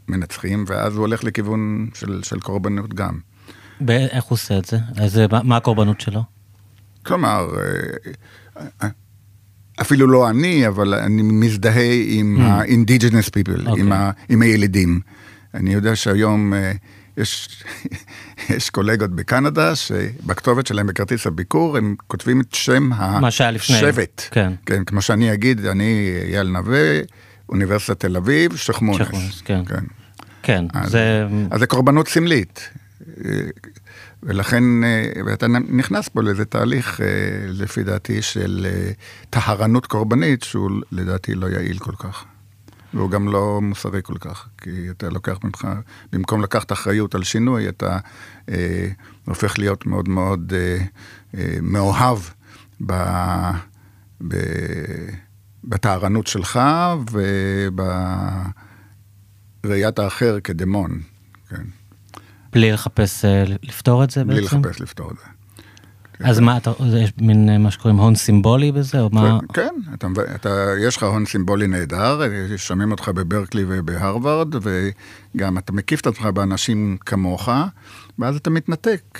מנצחים, ואז הוא הולך לכיוון של, של קורבנות גם. איך הוא עושה את זה? אז מה הקורבנות שלו? כלומר, אה, אפילו לא אני, אבל אני מזדהה עם mm. ה-indigenous people, okay. עם, אוקיי. ה, עם הילידים. אני יודע שהיום אה, יש, (laughs) יש קולגות בקנדה שבכתובת שלהם בכרטיס הביקור הם כותבים את שם השבט. כן. כן, כמו שאני אגיד, אני אייל נווה, אוניברסיטת תל אביב, שכמונס. שכמונס, כן. כן. כן, אז, זה... אז זה קורבנות סמלית. ולכן, ואתה נכנס פה לאיזה תהליך, לפי דעתי, של טהרנות קורבנית, שהוא לדעתי לא יעיל כל כך. והוא גם לא מוסרי כל כך, כי אתה לוקח ממך, במקום לקחת אחריות על שינוי, אתה אה, הופך להיות מאוד מאוד אה, אה, מאוהב ב, ב, בטהרנות שלך ובראיית האחר כדמון, כן. בלי לחפש אה, לפתור את זה בלי בעצם? בלי לחפש לפתור את זה. אז מה, אתה, יש מין אה, מה שקוראים הון סימבולי בזה, או מה? כן, אתה, אתה, יש לך הון סימבולי נהדר, שומעים אותך בברקלי ובהרווארד, וגם אתה מקיף את עצמך באנשים כמוך, ואז אתה מתנתק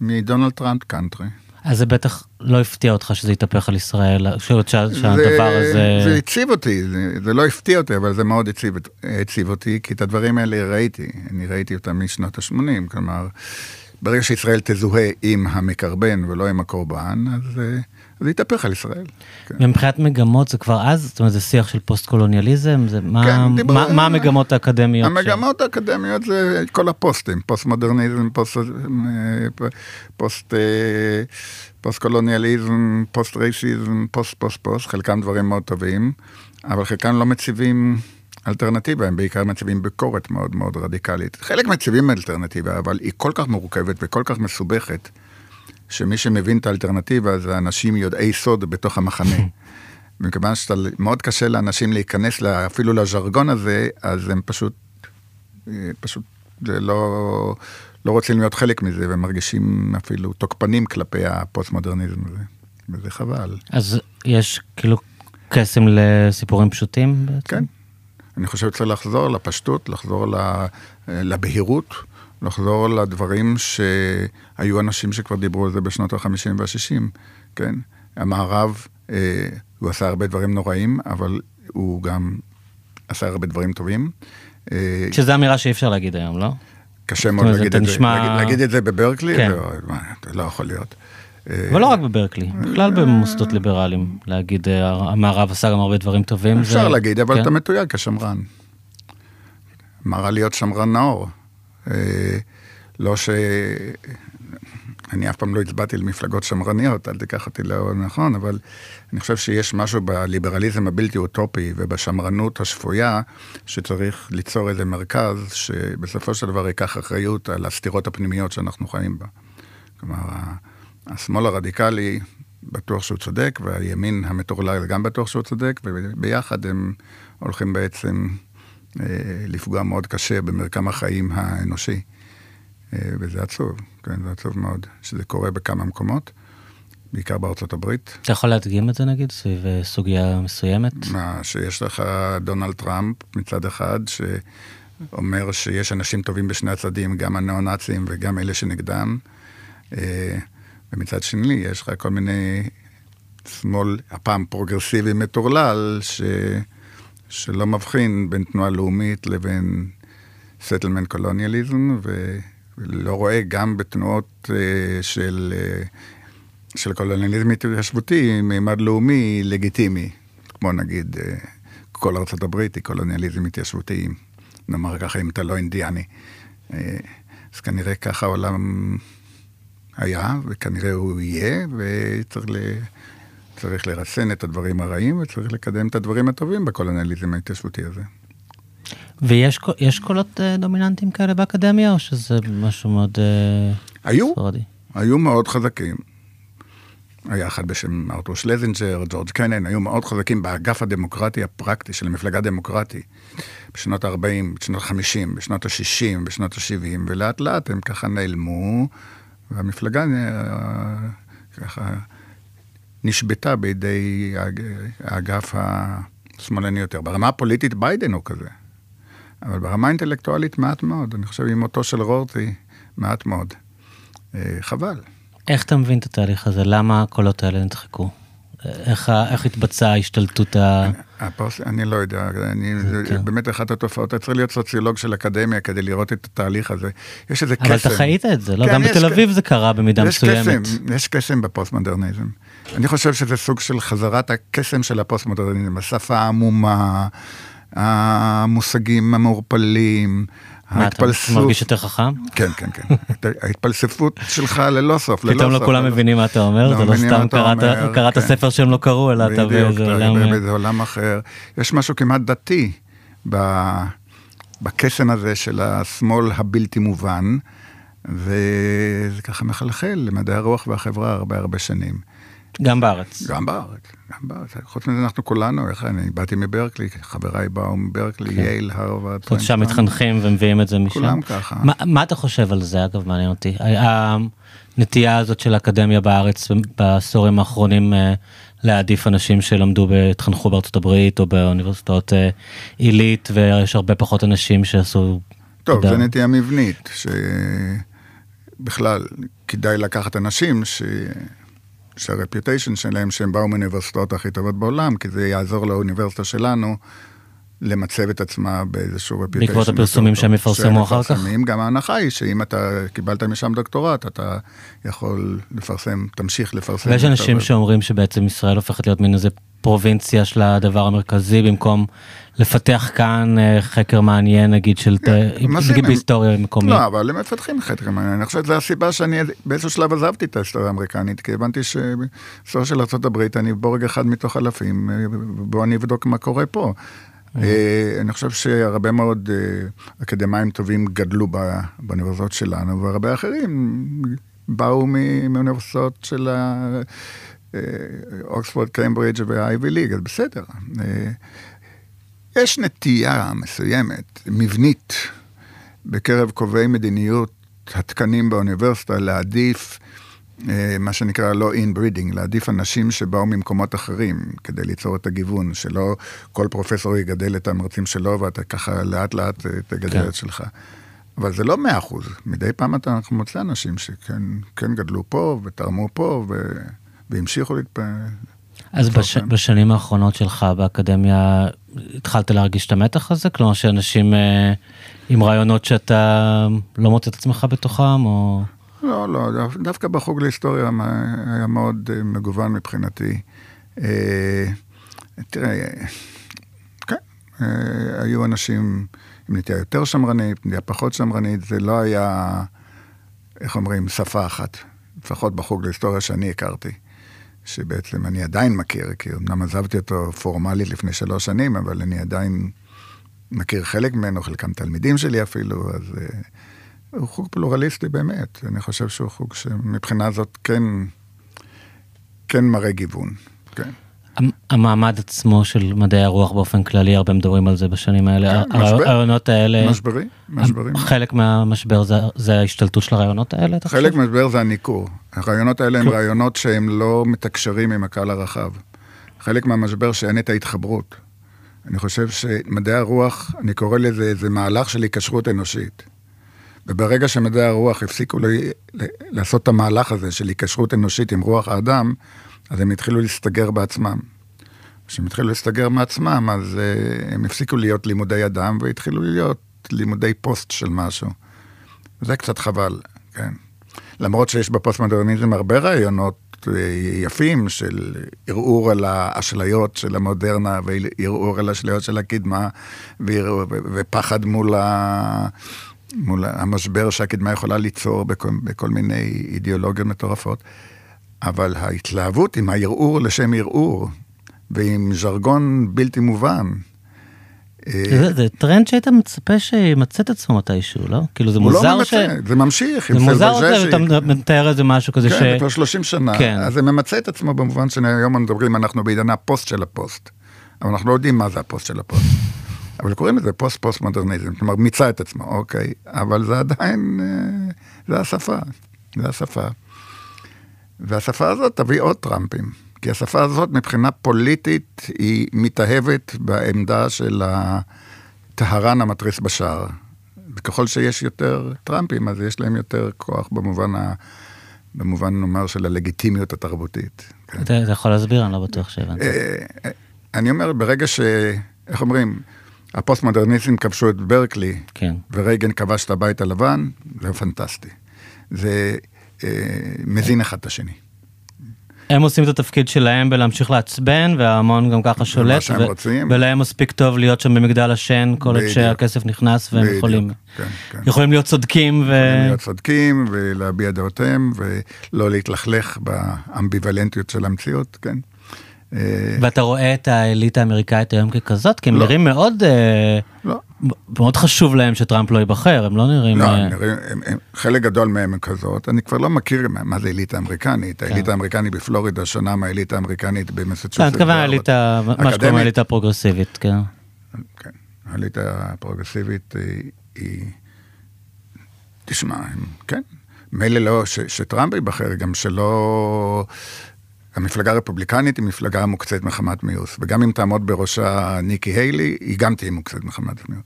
מדונלד טראמפ קאנטרי. אז זה בטח לא הפתיע אותך שזה יתהפך על ישראל, שהדבר הזה... זה העציב אותי, זה, זה לא הפתיע אותי, אבל זה מאוד העציב, העציב אותי, כי את הדברים האלה ראיתי, אני ראיתי אותם משנות ה-80, כלומר... ברגע שישראל תזוהה עם המקרבן ולא עם הקורבן, אז אה, זה יתהפך על ישראל. כן. מגמות זה כבר אז? זאת אומרת זה שיח של פוסט קולוניאליזם? זה מה, כן, דיבר, מה, מה המגמות האקדמיות? המגמות ש... האקדמיות זה כל הפוסטים, פוסט מודרניזם, פוסט, פוסט, פוסט קולוניאליזם, post racism, פוסט פוסט פוסט, חלקם דברים מאוד טובים, אבל חלקם לא מציבים אלטרנטיבה, הם בעיקר מציבים ביקורת מאוד מאוד רדיקלית. חלק מציבים אלטרנטיבה, אבל היא כל כך מורכבת וכל כך מסובכת, שמי שמבין את האלטרנטיבה זה אנשים יודעי סוד בתוך המחנה. (laughs) מכיוון שמאוד קשה לאנשים להיכנס לה, אפילו לז'רגון הזה, אז הם פשוט, פשוט לא, לא רוצים להיות חלק מזה, ומרגישים אפילו תוקפנים כלפי הפוסט-מודרניזם הזה, וזה חבל. אז יש כאילו קסם לסיפורים פשוטים בעצם? כן. אני חושב שצריך לחזור לפשטות, לחזור לבהירות, לחזור לדברים שהיו אנשים שכבר דיברו על זה בשנות ה-50 וה-60, כן? המערב, אה, הוא עשה הרבה דברים נוראים, אבל הוא גם עשה הרבה דברים טובים. אה, שזו אמירה שאי אפשר להגיד היום, לא? קשה מאוד להגיד את זה. נשמע... להגיד את זה בברקלי, כן. זה לא יכול להיות. אבל לא רק בברקלי, בכלל במוסדות ליברליים, להגיד אה, המערב עשה גם הרבה דברים טובים. אפשר להגיד, אבל כן. אתה מתויג כשמרן. רע להיות שמרן נאור? אה, לא ש... אני אף פעם לא הצבעתי למפלגות שמרניות, אל תיקח אותי לא נכון, אבל אני חושב שיש משהו בליברליזם הבלתי אוטופי ובשמרנות השפויה, שצריך ליצור איזה מרכז שבסופו של דבר ייקח אחריות על הסתירות הפנימיות שאנחנו חיים בה. כלומר, השמאל הרדיקלי בטוח שהוא צודק, והימין המטורלל גם בטוח שהוא צודק, וביחד הם הולכים בעצם אה, לפגוע מאוד קשה במרקם החיים האנושי. וזה עצוב, כן, זה עצוב מאוד, שזה קורה בכמה מקומות, בעיקר בארצות הברית. אתה יכול להדגים את זה נגיד, סביב סוגיה מסוימת? מה, שיש לך דונלד טראמפ מצד אחד, שאומר שיש אנשים טובים בשני הצדדים, גם הניאו-נאצים וגם אלה שנגדם. ומצד שני, יש לך כל מיני שמאל, הפעם פרוגרסיבי מטורלל, ש... שלא מבחין בין תנועה לאומית לבין settlement colonialism, ולא רואה גם בתנועות אה, של, uh, של קולוניאליזם התיישבותי מימד לאומי לגיטימי, כמו נגיד uh, כל ארצות הברית היא קולוניאליזם התיישבותי, נאמר ככה, אם אתה לא אינדיאני. Uh, אז כנראה ככה העולם היה, וכנראה הוא יהיה, וצריך ל... צריך לרסן את הדברים הרעים וצריך לקדם את הדברים הטובים בקולוניאליזם ההתיישבותי הזה. ויש קולות uh, דומיננטיים כאלה באקדמיה, או שזה משהו מאוד uh, היו, ספרדי? היו מאוד חזקים. היה אחד בשם ארתור שלזינג'ר, ג'ורג' קנן, היו מאוד חזקים באגף הדמוקרטי הפרקטי של המפלגה הדמוקרטית בשנות ה-40, בשנות ה-50, בשנות ה-60, בשנות ה-70, ולאט לאט הם ככה נעלמו, והמפלגה אה, ככה נשבתה בידי האגף השמאלני יותר. ברמה הפוליטית ביידן הוא כזה, אבל ברמה האינטלקטואלית מעט מאוד. אני חושב עם מותו של רורטי, מעט מאוד. אה, חבל. איך אתה מבין את התהליך הזה? למה הקולות האלה נדחקו? איך, איך התבצעה ההשתלטות ה... הפוס, אני לא יודע, אני, זה כן. באמת אחת התופעות, אתה צריך להיות סוציולוג של אקדמיה כדי לראות את התהליך הזה. יש איזה קסם. אבל אתה חיית את זה, לא? כן, גם בתל אביב זה קרה במידה יש מסוימת. קסם, יש קסם בפוסט-מודרניזם. אני חושב שזה סוג של חזרת הקסם של הפוסט-מודרניזם, השפה העמומה, המושגים המעורפלים. מה, אתה מרגיש יותר חכם? כן, כן, כן. (laughs) ההתפלספות שלך ללא סוף, ללא סוף. פתאום לא כולם מבינים מה אתה אומר, לא זה לא סתם קראת כן. ספר שהם לא קראו, אלא אתה באיזה עולם... באיזה עולם אחר. יש משהו כמעט דתי בקסם הזה של השמאל הבלתי מובן, וזה ככה מחלחל למדעי הרוח והחברה הרבה הרבה שנים. גם בארץ. גם בארץ, גם בארץ. חוץ מזה אנחנו כולנו, איך אני באתי מברקלי, חבריי באו מברקלי, כן. יייל, הרווארד. זאת שם מתחנכים ומביאים את זה משם. כולם ככה. מה, מה אתה חושב על זה, אגב, מעניין אותי? הנטייה הזאת של האקדמיה בארץ בעשורים האחרונים אה, להעדיף אנשים שלמדו, התחנכו בארצות הברית או באוניברסיטאות אה, עילית, ויש הרבה פחות אנשים שעשו... טוב, זו נטייה מבנית, שבכלל כדאי לקחת אנשים ש... שהרפיוטיישן שלהם שהם באו מהאוניברסיטאות הכי טובות בעולם, כי זה יעזור לאוניברסיטה שלנו למצב את עצמה באיזשהו רפיוטיישן. בעקבות הפרסומים שהם יפרסמו אחר כך? גם ההנחה היא שאם אתה קיבלת משם דוקטורט, אתה יכול לפרסם, תמשיך לפרסם. ויש אנשים שאומרים שבעצם ישראל הופכת להיות מין איזה פרובינציה של הדבר המרכזי במקום לפתח כאן אה, חקר מעניין נגיד של כן, נגיד בהיסטוריה מקומית. לא אבל הם מפתחים חקר מעניין אני חושב שזו הסיבה שאני באיזשהו שלב עזבתי את ההיסטוריה האמריקנית כי הבנתי שבהיסטוריה של ארה"ב אני בורג אחד מתוך אלפים אה, בוא אני אבדוק מה קורה פה. אה, אני חושב שהרבה מאוד אקדמאים טובים גדלו באוניברסיטאות שלנו והרבה אחרים באו מאוניברסיטאות של אוקספורד, קיימברידג' והאייבי ליג, אז בסדר. אה, יש נטייה מסוימת, מבנית, בקרב קובעי מדיניות התקנים באוניברסיטה להעדיף אה, מה שנקרא לא inbreeding, להעדיף אנשים שבאו ממקומות אחרים כדי ליצור את הגיוון, שלא כל פרופסור יגדל את המרצים שלו ואתה ככה לאט לאט אה, תגדל כן. את שלך. אבל זה לא מאה אחוז, מדי פעם אתה מוצא אנשים שכן כן גדלו פה ותרמו פה ו... והמשיכו להתפעל. אז בש, בשנים האחרונות שלך באקדמיה התחלת להרגיש את המתח הזה? כלומר שאנשים אה, עם רעיונות שאתה לא מוצא את עצמך בתוכם או... לא, לא, דווקא בחוג להיסטוריה היה מאוד אה, מגוון מבחינתי. אה, תראה, כן, אה, היו אנשים עם נטייה יותר שמרנית, נטייה פחות שמרנית, זה לא היה, איך אומרים, שפה אחת, לפחות בחוג להיסטוריה שאני הכרתי. שבעצם אני עדיין מכיר, כי אמנם עזבתי אותו פורמלית לפני שלוש שנים, אבל אני עדיין מכיר חלק ממנו, חלקם תלמידים שלי אפילו, אז הוא חוג פלורליסטי באמת. אני חושב שהוא חוג שמבחינה זאת כן, כן מראה גיוון, כן. המעמד עצמו של מדעי הרוח באופן כללי, הרבה מדברים על זה בשנים האלה. כן, משבר. הרעיונות האלה, משברים, משברים. חלק מהמשבר זה, זה ההשתלטות של הרעיונות האלה, אתה חלק חושב? מהמשבר זה הניכור. הרעיונות האלה הם כן. רעיונות שהם לא מתקשרים עם הקהל הרחב. חלק מהמשבר שאין את ההתחברות. אני חושב שמדעי הרוח, אני קורא לזה איזה מהלך של היקשרות אנושית. וברגע שמדעי הרוח הפסיקו ל- לעשות את המהלך הזה של היקשרות אנושית עם רוח האדם, אז הם התחילו להסתגר בעצמם. כשהם התחילו להסתגר מעצמם, אז uh, הם הפסיקו להיות לימודי אדם והתחילו להיות לימודי פוסט של משהו. זה קצת חבל, כן. למרות שיש בפוסט-מודרניזם הרבה רעיונות אה, יפים של ערעור על האשליות של המודרנה וערעור על האשליות של הקדמה ופחד מול, ה... מול המשבר שהקדמה יכולה ליצור בכל, בכל מיני אידיאולוגיות מטורפות. אבל ההתלהבות עם הערעור לשם ערעור ועם ז'רגון בלתי מובן. אה, זה, זה טרנד שהיית מצפה שימצא את עצמו מתישהו, לא? כאילו זה לא מוזר ש... ממצה, זה ממשיך. זה מוזר. שאתה מתאר איזה משהו כזה ש... כן, כבר 30 שנה. כן. אז זה ממצה את עצמו במובן שהיום מדברים, אנחנו בעידן הפוסט של הפוסט. אבל אנחנו לא יודעים מה זה הפוסט של הפוסט. אבל קוראים לזה פוסט-פוסט מודרניזם, כלומר מיצה את עצמו, אוקיי, אבל זה עדיין, אה, זה השפה, זה השפה. והשפה הזאת תביא עוד טראמפים, כי השפה הזאת מבחינה פוליטית היא מתאהבת בעמדה של הטהרן המתריס בשער. וככל שיש יותר טראמפים, אז יש להם יותר כוח במובן, ה... במובן נאמר, של הלגיטימיות התרבותית. אתה אתה יכול להסביר? אני לא בטוח שהבנתי. אה, אה, אני אומר, ברגע ש... איך אומרים? הפוסט-מודרניסטים כבשו את ברקלי, כן. ורייגן כבש את הבית הלבן, זה פנטסטי. זה אה, מזין אחד את השני. הם עושים את התפקיד שלהם בלהמשיך לעצבן, וההמון גם ככה שולט, רוצים. ולהם מספיק טוב להיות שם במגדל השן כל עוד. שהכסף נכנס, והם בדיוק, יכולים, כן, כן. יכולים להיות צודקים, ו... יכולים להיות צודקים ולהביע דעותיהם, ולא להתלכלך באמביוולנטיות של המציאות, כן. אה, ואתה רואה את האליטה האמריקאית היום ככזאת, כי הם לא. נראים מאוד, אה, לא, מאוד חשוב להם שטראמפ לא ייבחר, הם לא נראים... לא, אה, הם נראים, הם, הם, חלק גדול מהם הם כזאת, אני כבר לא מכיר מה, זה אליטה אמריקנית, האליטה האמריקנית בפלורידה שונה מהאליטה האמריקנית לא, במסצ'וסטס. אני מתכוון. האליטה, מה שקוראים אקדמית. האליטה הפרוגרסיבית, כן. כן, האליטה הפרוגרסיבית היא, היא... תשמע, הם, כן, מילא לא, ש, שטראמפ ייבחר, גם שלא... המפלגה הרפובליקנית היא מפלגה מוקצת מחמת מיאוס, וגם אם תעמוד בראשה ניקי היילי, היא גם תהיה מוקצת מחמת מיאוס.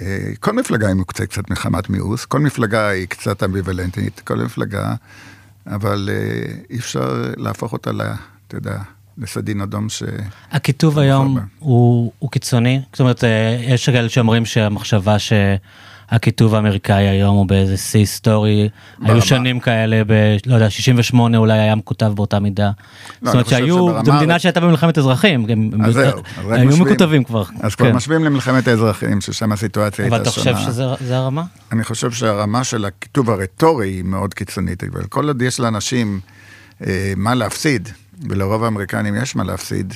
אה, כל מפלגה היא מוקצת קצת מחמת מיאוס, כל מפלגה היא קצת אמביוולנטית, כל מפלגה, אבל אה, אי אפשר להפוך אותה, ל, אתה יודע, לסדין אדום ש... הכיתוב היום. הוא, הוא קיצוני, זאת אומרת, אה, יש כאלה שאומרים שהמחשבה שהכיתוב האמריקאי היום הוא באיזה שיא היסטורי, היו שנים כאלה, ב, לא יודע, 68 אולי היה מקוטב באותה מידה. זאת אני אומרת שהיו, זו מדינה שהייתה במלחמת אזרחים, הם, אז הם- זהו, היו מקוטבים כבר. אז כבר כן. משווים למלחמת האזרחים, ששם הסיטואציה אבל הייתה אתה שונה. חושב שזה זה הרמה? אני חושב שהרמה של הכיתוב הרטורי היא מאוד קיצונית, אבל כל עוד יש לאנשים אה, מה להפסיד, ולרוב האמריקנים יש מה להפסיד,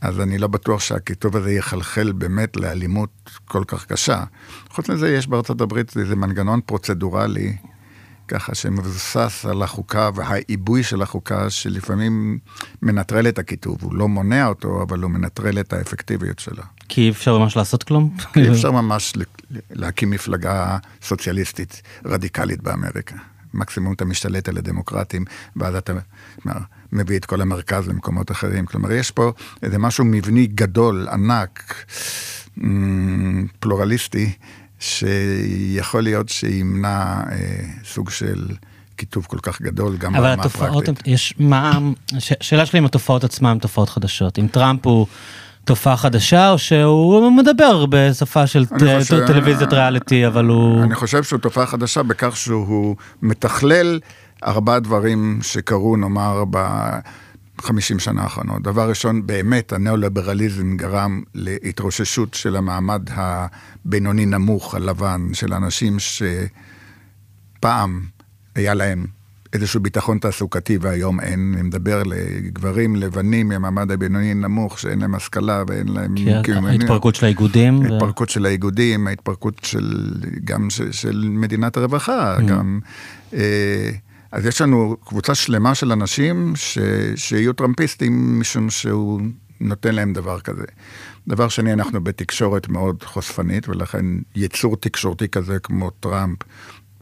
אז אני לא בטוח שהכיתוב הזה יחלחל באמת לאלימות כל כך קשה. חוץ מזה, יש בארצות הברית איזה מנגנון פרוצדורלי, ככה שמבוסס על החוקה והעיבוי של החוקה, שלפעמים מנטרל את הכיתוב. הוא לא מונע אותו, אבל הוא מנטרל את האפקטיביות שלו. כי אי אפשר ממש לעשות כלום? כי אי אפשר ממש להקים מפלגה סוציאליסטית רדיקלית באמריקה. מקסימום אתה משתלט על הדמוקרטים, ואז אתה מביא את כל המרכז למקומות אחרים. כלומר, יש פה איזה משהו מבני גדול, ענק, אמ, פלורליסטי, שיכול להיות שימנע אה, סוג של כיתוב כל כך גדול, גם אבל ברמה התופעות, הפרקטית. יש מה, הש- השאלה שלי אם התופעות עצמן הן תופעות חדשות. אם טראמפ הוא תופעה חדשה, או שהוא מדבר בשפה של טלוויזיית ריאליטי, אבל הוא... אני חושב שהוא תופעה חדשה בכך שהוא מתכלל ארבעה דברים שקרו, נאמר, ב-50 שנה האחרונות. דבר ראשון, באמת, הניאו-ליברליזם גרם להתרוששות של המעמד הבינוני-נמוך, הלבן, של אנשים שפעם היה להם איזשהו ביטחון תעסוקתי והיום אין. אני מדבר לגברים לבנים מהמעמד הבינוני-נמוך, שאין להם השכלה ואין להם... כי קיום- ההתפרקות של האיגודים. ו- ההתפרקות של האיגודים, ההתפרקות של, גם של, של מדינת הרווחה, mm. גם... אה, אז יש לנו קבוצה שלמה של אנשים ש, שיהיו טראמפיסטים משום שהוא נותן להם דבר כזה. דבר שני, אנחנו בתקשורת מאוד חושפנית, ולכן יצור תקשורתי כזה כמו טראמפ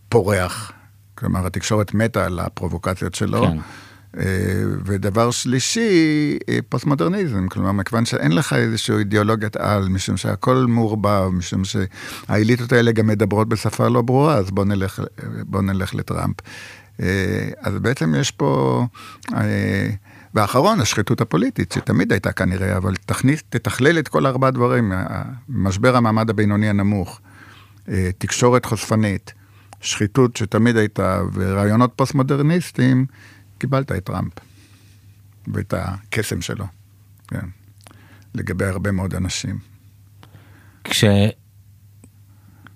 פורח. כלומר, התקשורת מתה על הפרובוקציות שלו. כן. אה, ודבר שלישי, אה, פוסט-מודרניזם, כלומר, מכיוון שאין לך איזושהי אידיאולוגיית על, משום שהכל מעורבב, משום שהאליטות האלה גם מדברות בשפה לא ברורה, אז בוא נלך, בוא נלך לטראמפ. אה, אז בעצם יש פה, ואחרון, השחיתות הפוליטית, שתמיד הייתה כנראה, אבל תכניס, תתכלל את כל ארבעה דברים, משבר המעמד הבינוני הנמוך, תקשורת חושפנית, שחיתות שתמיד הייתה, ורעיונות פוסט-מודרניסטיים, קיבלת את טראמפ ואת הקסם שלו, כן, לגבי הרבה מאוד אנשים. כש...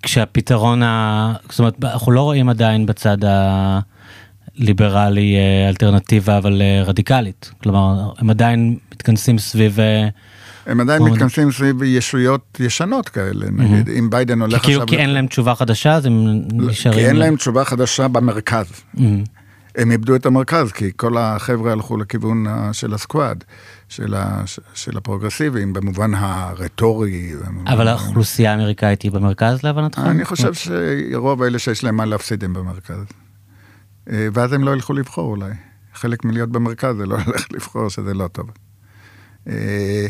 כשהפתרון, ה... זאת אומרת, אנחנו לא רואים עדיין בצד הליברלי אה, אלטרנטיבה, אבל אה, רדיקלית. כלומר, הם עדיין מתכנסים סביב... אה, הם עדיין מתכנסים סביב ישויות ישנות כאלה, נגיד, אם ביידן הולך עכשיו... כי אין להם תשובה חדשה, אז הם נשארים... כי אין להם תשובה חדשה במרכז. הם איבדו את המרכז, כי כל החבר'ה הלכו לכיוון של ה Squad, של, ה, של הפרוגרסיביים, במובן הרטורי. אבל האוכלוסייה האמריקאית היא במרכז להבנתך? אני חושב שרוב האלה שיש להם מה להפסיד הם במרכז. אה, ואז הם לא ילכו לבחור אולי. חלק מלהיות במרכז זה לא הולך (laughs) לבחור, שזה לא טוב. אה,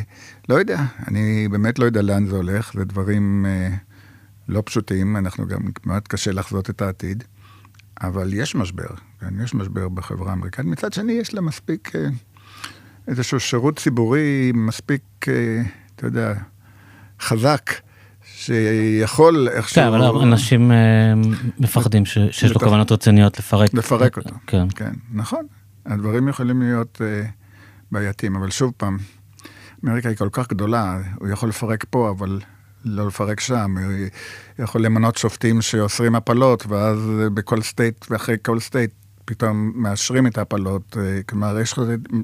לא יודע, אני באמת לא יודע לאן זה הולך, זה דברים אה, לא פשוטים, אנחנו גם, מאוד קשה לחזות את העתיד. אבל יש משבר, כן, יש משבר בחברה האמריקאית. מצד שני, יש לה מספיק, איזשהו שירות ציבורי מספיק, אתה יודע, חזק, שיכול איכשהו... כן, אבל אנשים אה, מפחדים שיש לו כוונות רציניות לפרק. לפרק אותו, כן. כן, נכון. הדברים יכולים להיות בעייתיים, אבל שוב פעם, אמריקה היא כל כך גדולה, הוא יכול לפרק פה, אבל לא לפרק שם, יכול למנות שופטים שאוסרים הפלות, ואז בכל state ואחרי כל state פתאום מאשרים את ההפלות, אה, כלומר יש לך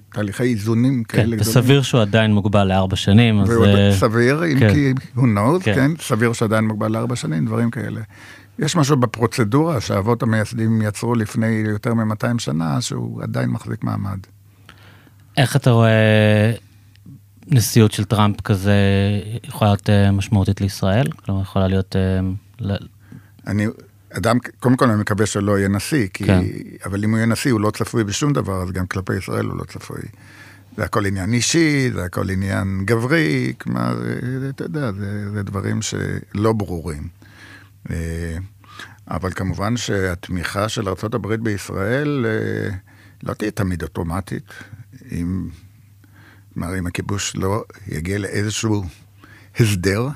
תהליכי איזונים כן, כאלה גדולים. וסביר שהוא עדיין מוגבל לארבע שנים, אז... אה, סביר, אם כן. כי הוא knows, כן. כן, סביר שעדיין מוגבל לארבע שנים, דברים כאלה. יש משהו בפרוצדורה שהאבות המייסדים יצרו לפני יותר מ-200 שנה, שהוא עדיין מחזיק מעמד. איך אתה רואה נשיאות של טראמפ כזה יכולה להיות אה, משמעותית לישראל? כלומר, יכולה להיות... אני, אדם, קודם כל אני מקווה שלא יהיה נשיא, כי, כן. אבל אם הוא יהיה נשיא הוא לא צפוי בשום דבר, אז גם כלפי ישראל הוא לא צפוי. זה הכל עניין אישי, זה הכל עניין גברי, כלומר, אה, אתה יודע, זה, זה דברים שלא ברורים. אבל כמובן שהתמיכה של ארה"ב בישראל לא תהיה תמיד אוטומטית. אם כלומר, אם הכיבוש לא יגיע לאיזשהו הסדר,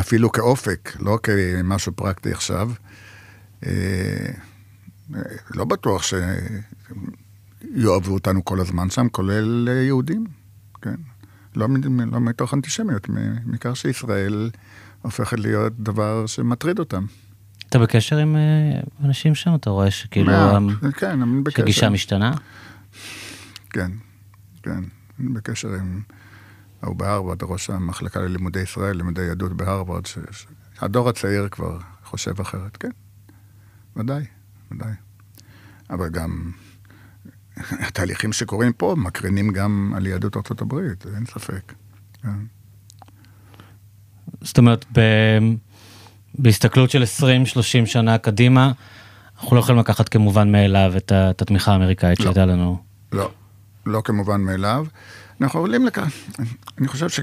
אפילו כאופק, לא כמשהו פרקטי עכשיו, אה, לא בטוח שיאהבו אותנו כל הזמן שם, כולל יהודים, כן. לא, לא מתוך אנטישמיות, מכך שישראל הופכת להיות דבר שמטריד אותם. אתה בקשר עם אה, אנשים שם? אתה רואה שכאילו... מה, כן, אני בקשר. שהגישה משתנה? כן, כן. בקשר עם ההוא בהרווארד, ראש המחלקה ללימודי ישראל, לימודי יהדות בהרווארד, שהדור הצעיר כבר חושב אחרת, כן, ודאי, ודאי. אבל גם התהליכים שקורים פה מקרינים גם על יהדות ארצות הברית, אין ספק. כן. זאת אומרת, ב... בהסתכלות של 20-30 שנה קדימה, אנחנו לא יכולים לקחת כמובן מאליו את התמיכה האמריקאית לא, שהייתה לנו. לא, לא כמובן מאליו. אנחנו עולים לכאן. אני חושב ש...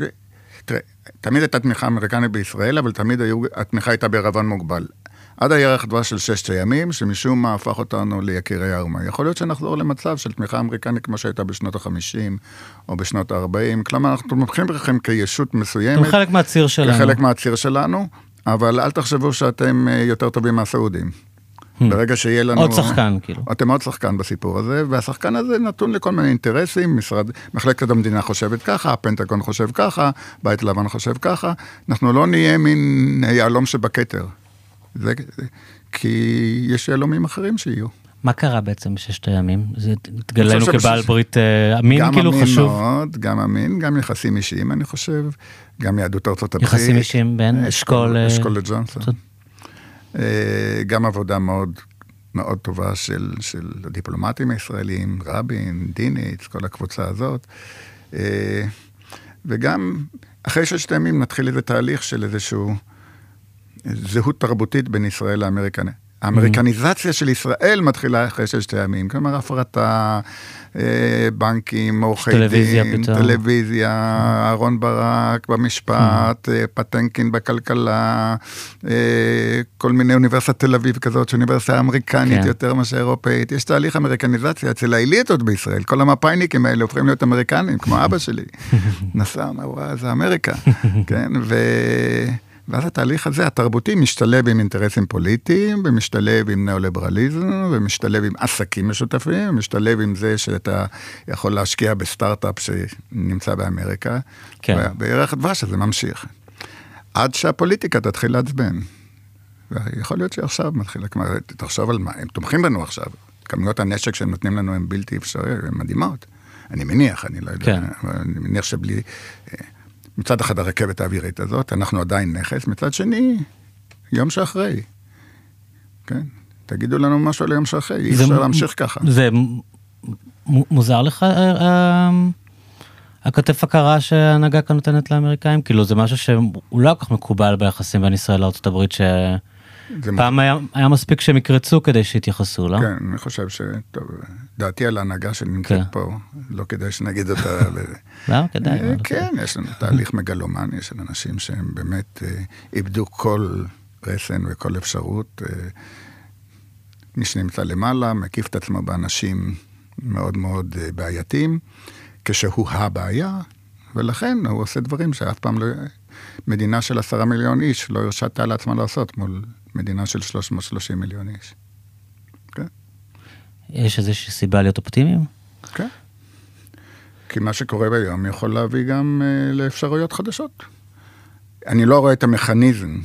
תראה, תמיד הייתה תמיכה אמריקנית בישראל, אבל תמיד היו, התמיכה הייתה בערבון מוגבל. עד הירח דבש של ששת הימים, שמשום מה הפך אותנו ליקירי האומה. יכול להיות שנחזור למצב של תמיכה אמריקנית כמו שהייתה בשנות ה-50 או בשנות ה-40. כלומר, אנחנו תומכים בכם כישות מסוימת. אתם חלק מהציר שלנו. כחלק מהציר שלנו, אבל אל תחשבו שאתם אה, יותר טובים מהסעודים. Hmm. ברגע שיהיה לנו... עוד שחקן, כאילו. אתם עוד שחקן בסיפור הזה, והשחקן הזה נתון לכל מיני אינטרסים, משרד, מחלקת המדינה חושבת ככה, הפנטגון חושב ככה, בית לבן חושב ככה, אנחנו לא נהיה מין יהלום שבכתר. זה, כי יש יהלומים אחרים שיהיו. מה קרה בעצם בששת הימים? זה התגלה לנו כבעל ברית אה, אמין כאילו חשוב? גם אמין מאוד, גם אמין, גם יחסים אישיים אני חושב, גם יהדות ארצות הברית. יחסים אישיים בין אשכול... אשכול לג'ונסון. אה, גם עבודה מאוד מאוד טובה של, של הדיפלומטים הישראלים, רבין, דיניץ, כל הקבוצה הזאת. אה, וגם אחרי ששת הימים נתחיל איזה תהליך של איזשהו זהות תרבותית בין ישראל לאמריקה. האמריקניזציה של ישראל מתחילה אחרי ששת הימים, כלומר הפרטה, אה, בנקים, עורכי דין, טלוויזיה, אהרון ברק במשפט, mm. פטנקין בכלכלה, אה, כל מיני אוניברסיטת תל אביב כזאת, שאוניברסיטה אמריקנית כן. יותר מאשר אירופאית. יש תהליך אמריקניזציה אצל האליטות בישראל, כל המפאיניקים האלה הופכים להיות אמריקנים, כמו אבא שלי. (laughs) נסע, אמר, זה אמריקה, (laughs) כן, ו... ואז התהליך הזה, התרבותי, משתלב עם אינטרסים פוליטיים, ומשתלב עם ניאו-ליברליזם, ומשתלב עם עסקים משותפים, ומשתלב עם זה שאתה יכול להשקיע בסטארט-אפ שנמצא באמריקה. כן. בערך הדבש הזה ממשיך. עד שהפוליטיקה תתחיל לעצבן. ויכול להיות שעכשיו מתחילה, כלומר, תחשוב על מה, הם תומכים בנו עכשיו. כמויות הנשק שהם נותנים לנו הן בלתי אפשריות, הן מדהימות. אני מניח, אני לא יודע, כן. אני מניח שבלי... מצד אחד הרכבת האווירית הזאת, אנחנו עדיין נכס, מצד שני, יום שאחרי. כן? תגידו לנו משהו על יום שאחרי, אי אפשר להמשיך ככה. זה מוזר לך אה, אה, הכתף הקרה שההנהגה כאן נותנת לאמריקאים? כאילו זה משהו שהוא לא כל כך מקובל ביחסים בין ישראל לארה"ב, ש... פעם היה, היה מספיק שהם יקרצו כדי שיתייחסו, לא? כן, אני חושב ש... טוב, דעתי על ההנהגה שנמצאת כן. פה, לא כדאי שנגיד אותה. (laughs) כדאי. אה, כן, יש לנו תהליך מגלומן, יש לנו אנשים שהם באמת אה, איבדו כל רסן וכל אפשרות. אה, מי שנמצא למעלה מקיף את עצמו באנשים מאוד מאוד בעייתיים, כשהוא הבעיה, ולכן הוא עושה דברים שאף פעם לא... מדינה של עשרה מיליון איש לא הרשתה לעצמה לעשות מול מדינה של 330 מיליון איש. כן. יש איזושהי סיבה להיות אופטימיים? כן. כי מה שקורה ביום יכול להביא גם uh, לאפשרויות חדשות. אני לא רואה את המכניזם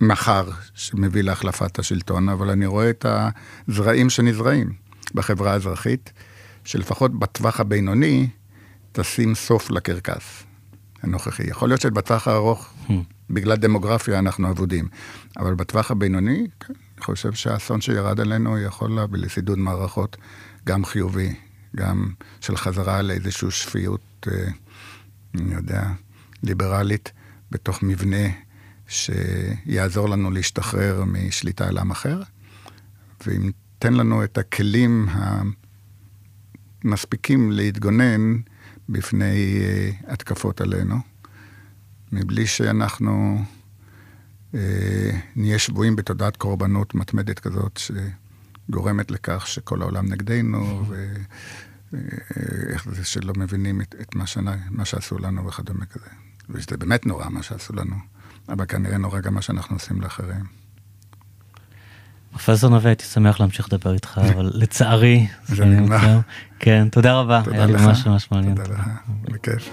מחר שמביא להחלפת השלטון, אבל אני רואה את הזרעים שנזרעים בחברה האזרחית, שלפחות בטווח הבינוני תשים סוף לקרקס הנוכחי. יכול להיות שבטווח הארוך hmm. בגלל דמוגרפיה אנחנו אבודים. אבל בטווח הבינוני, כן, אני חושב שהאסון שירד עלינו יכול להביא לסידוד מערכות גם חיובי, גם של חזרה לאיזושהי שפיות, אה, אני יודע, ליברלית, בתוך מבנה שיעזור לנו להשתחרר משליטה על עם אחר, ואם תן לנו את הכלים המספיקים להתגונן בפני אה, התקפות עלינו. מבלי שאנחנו אה, נהיה שבויים בתודעת קורבנות מתמדת כזאת, שגורמת לכך שכל העולם נגדנו, ואיך אה, זה שלא מבינים את, את מה, שנה, מה שעשו לנו וכדומה כזה. וזה באמת נורא מה שעשו לנו, אבל כנראה נורא גם מה שאנחנו עושים לאחרים. פרופסור נווה, הייתי שמח להמשיך לדבר איתך, (laughs) אבל לצערי... זה נגמר. כן, תודה רבה. תודה לך. היה לי ממש ממש מעניין. תודה לך, בכיף.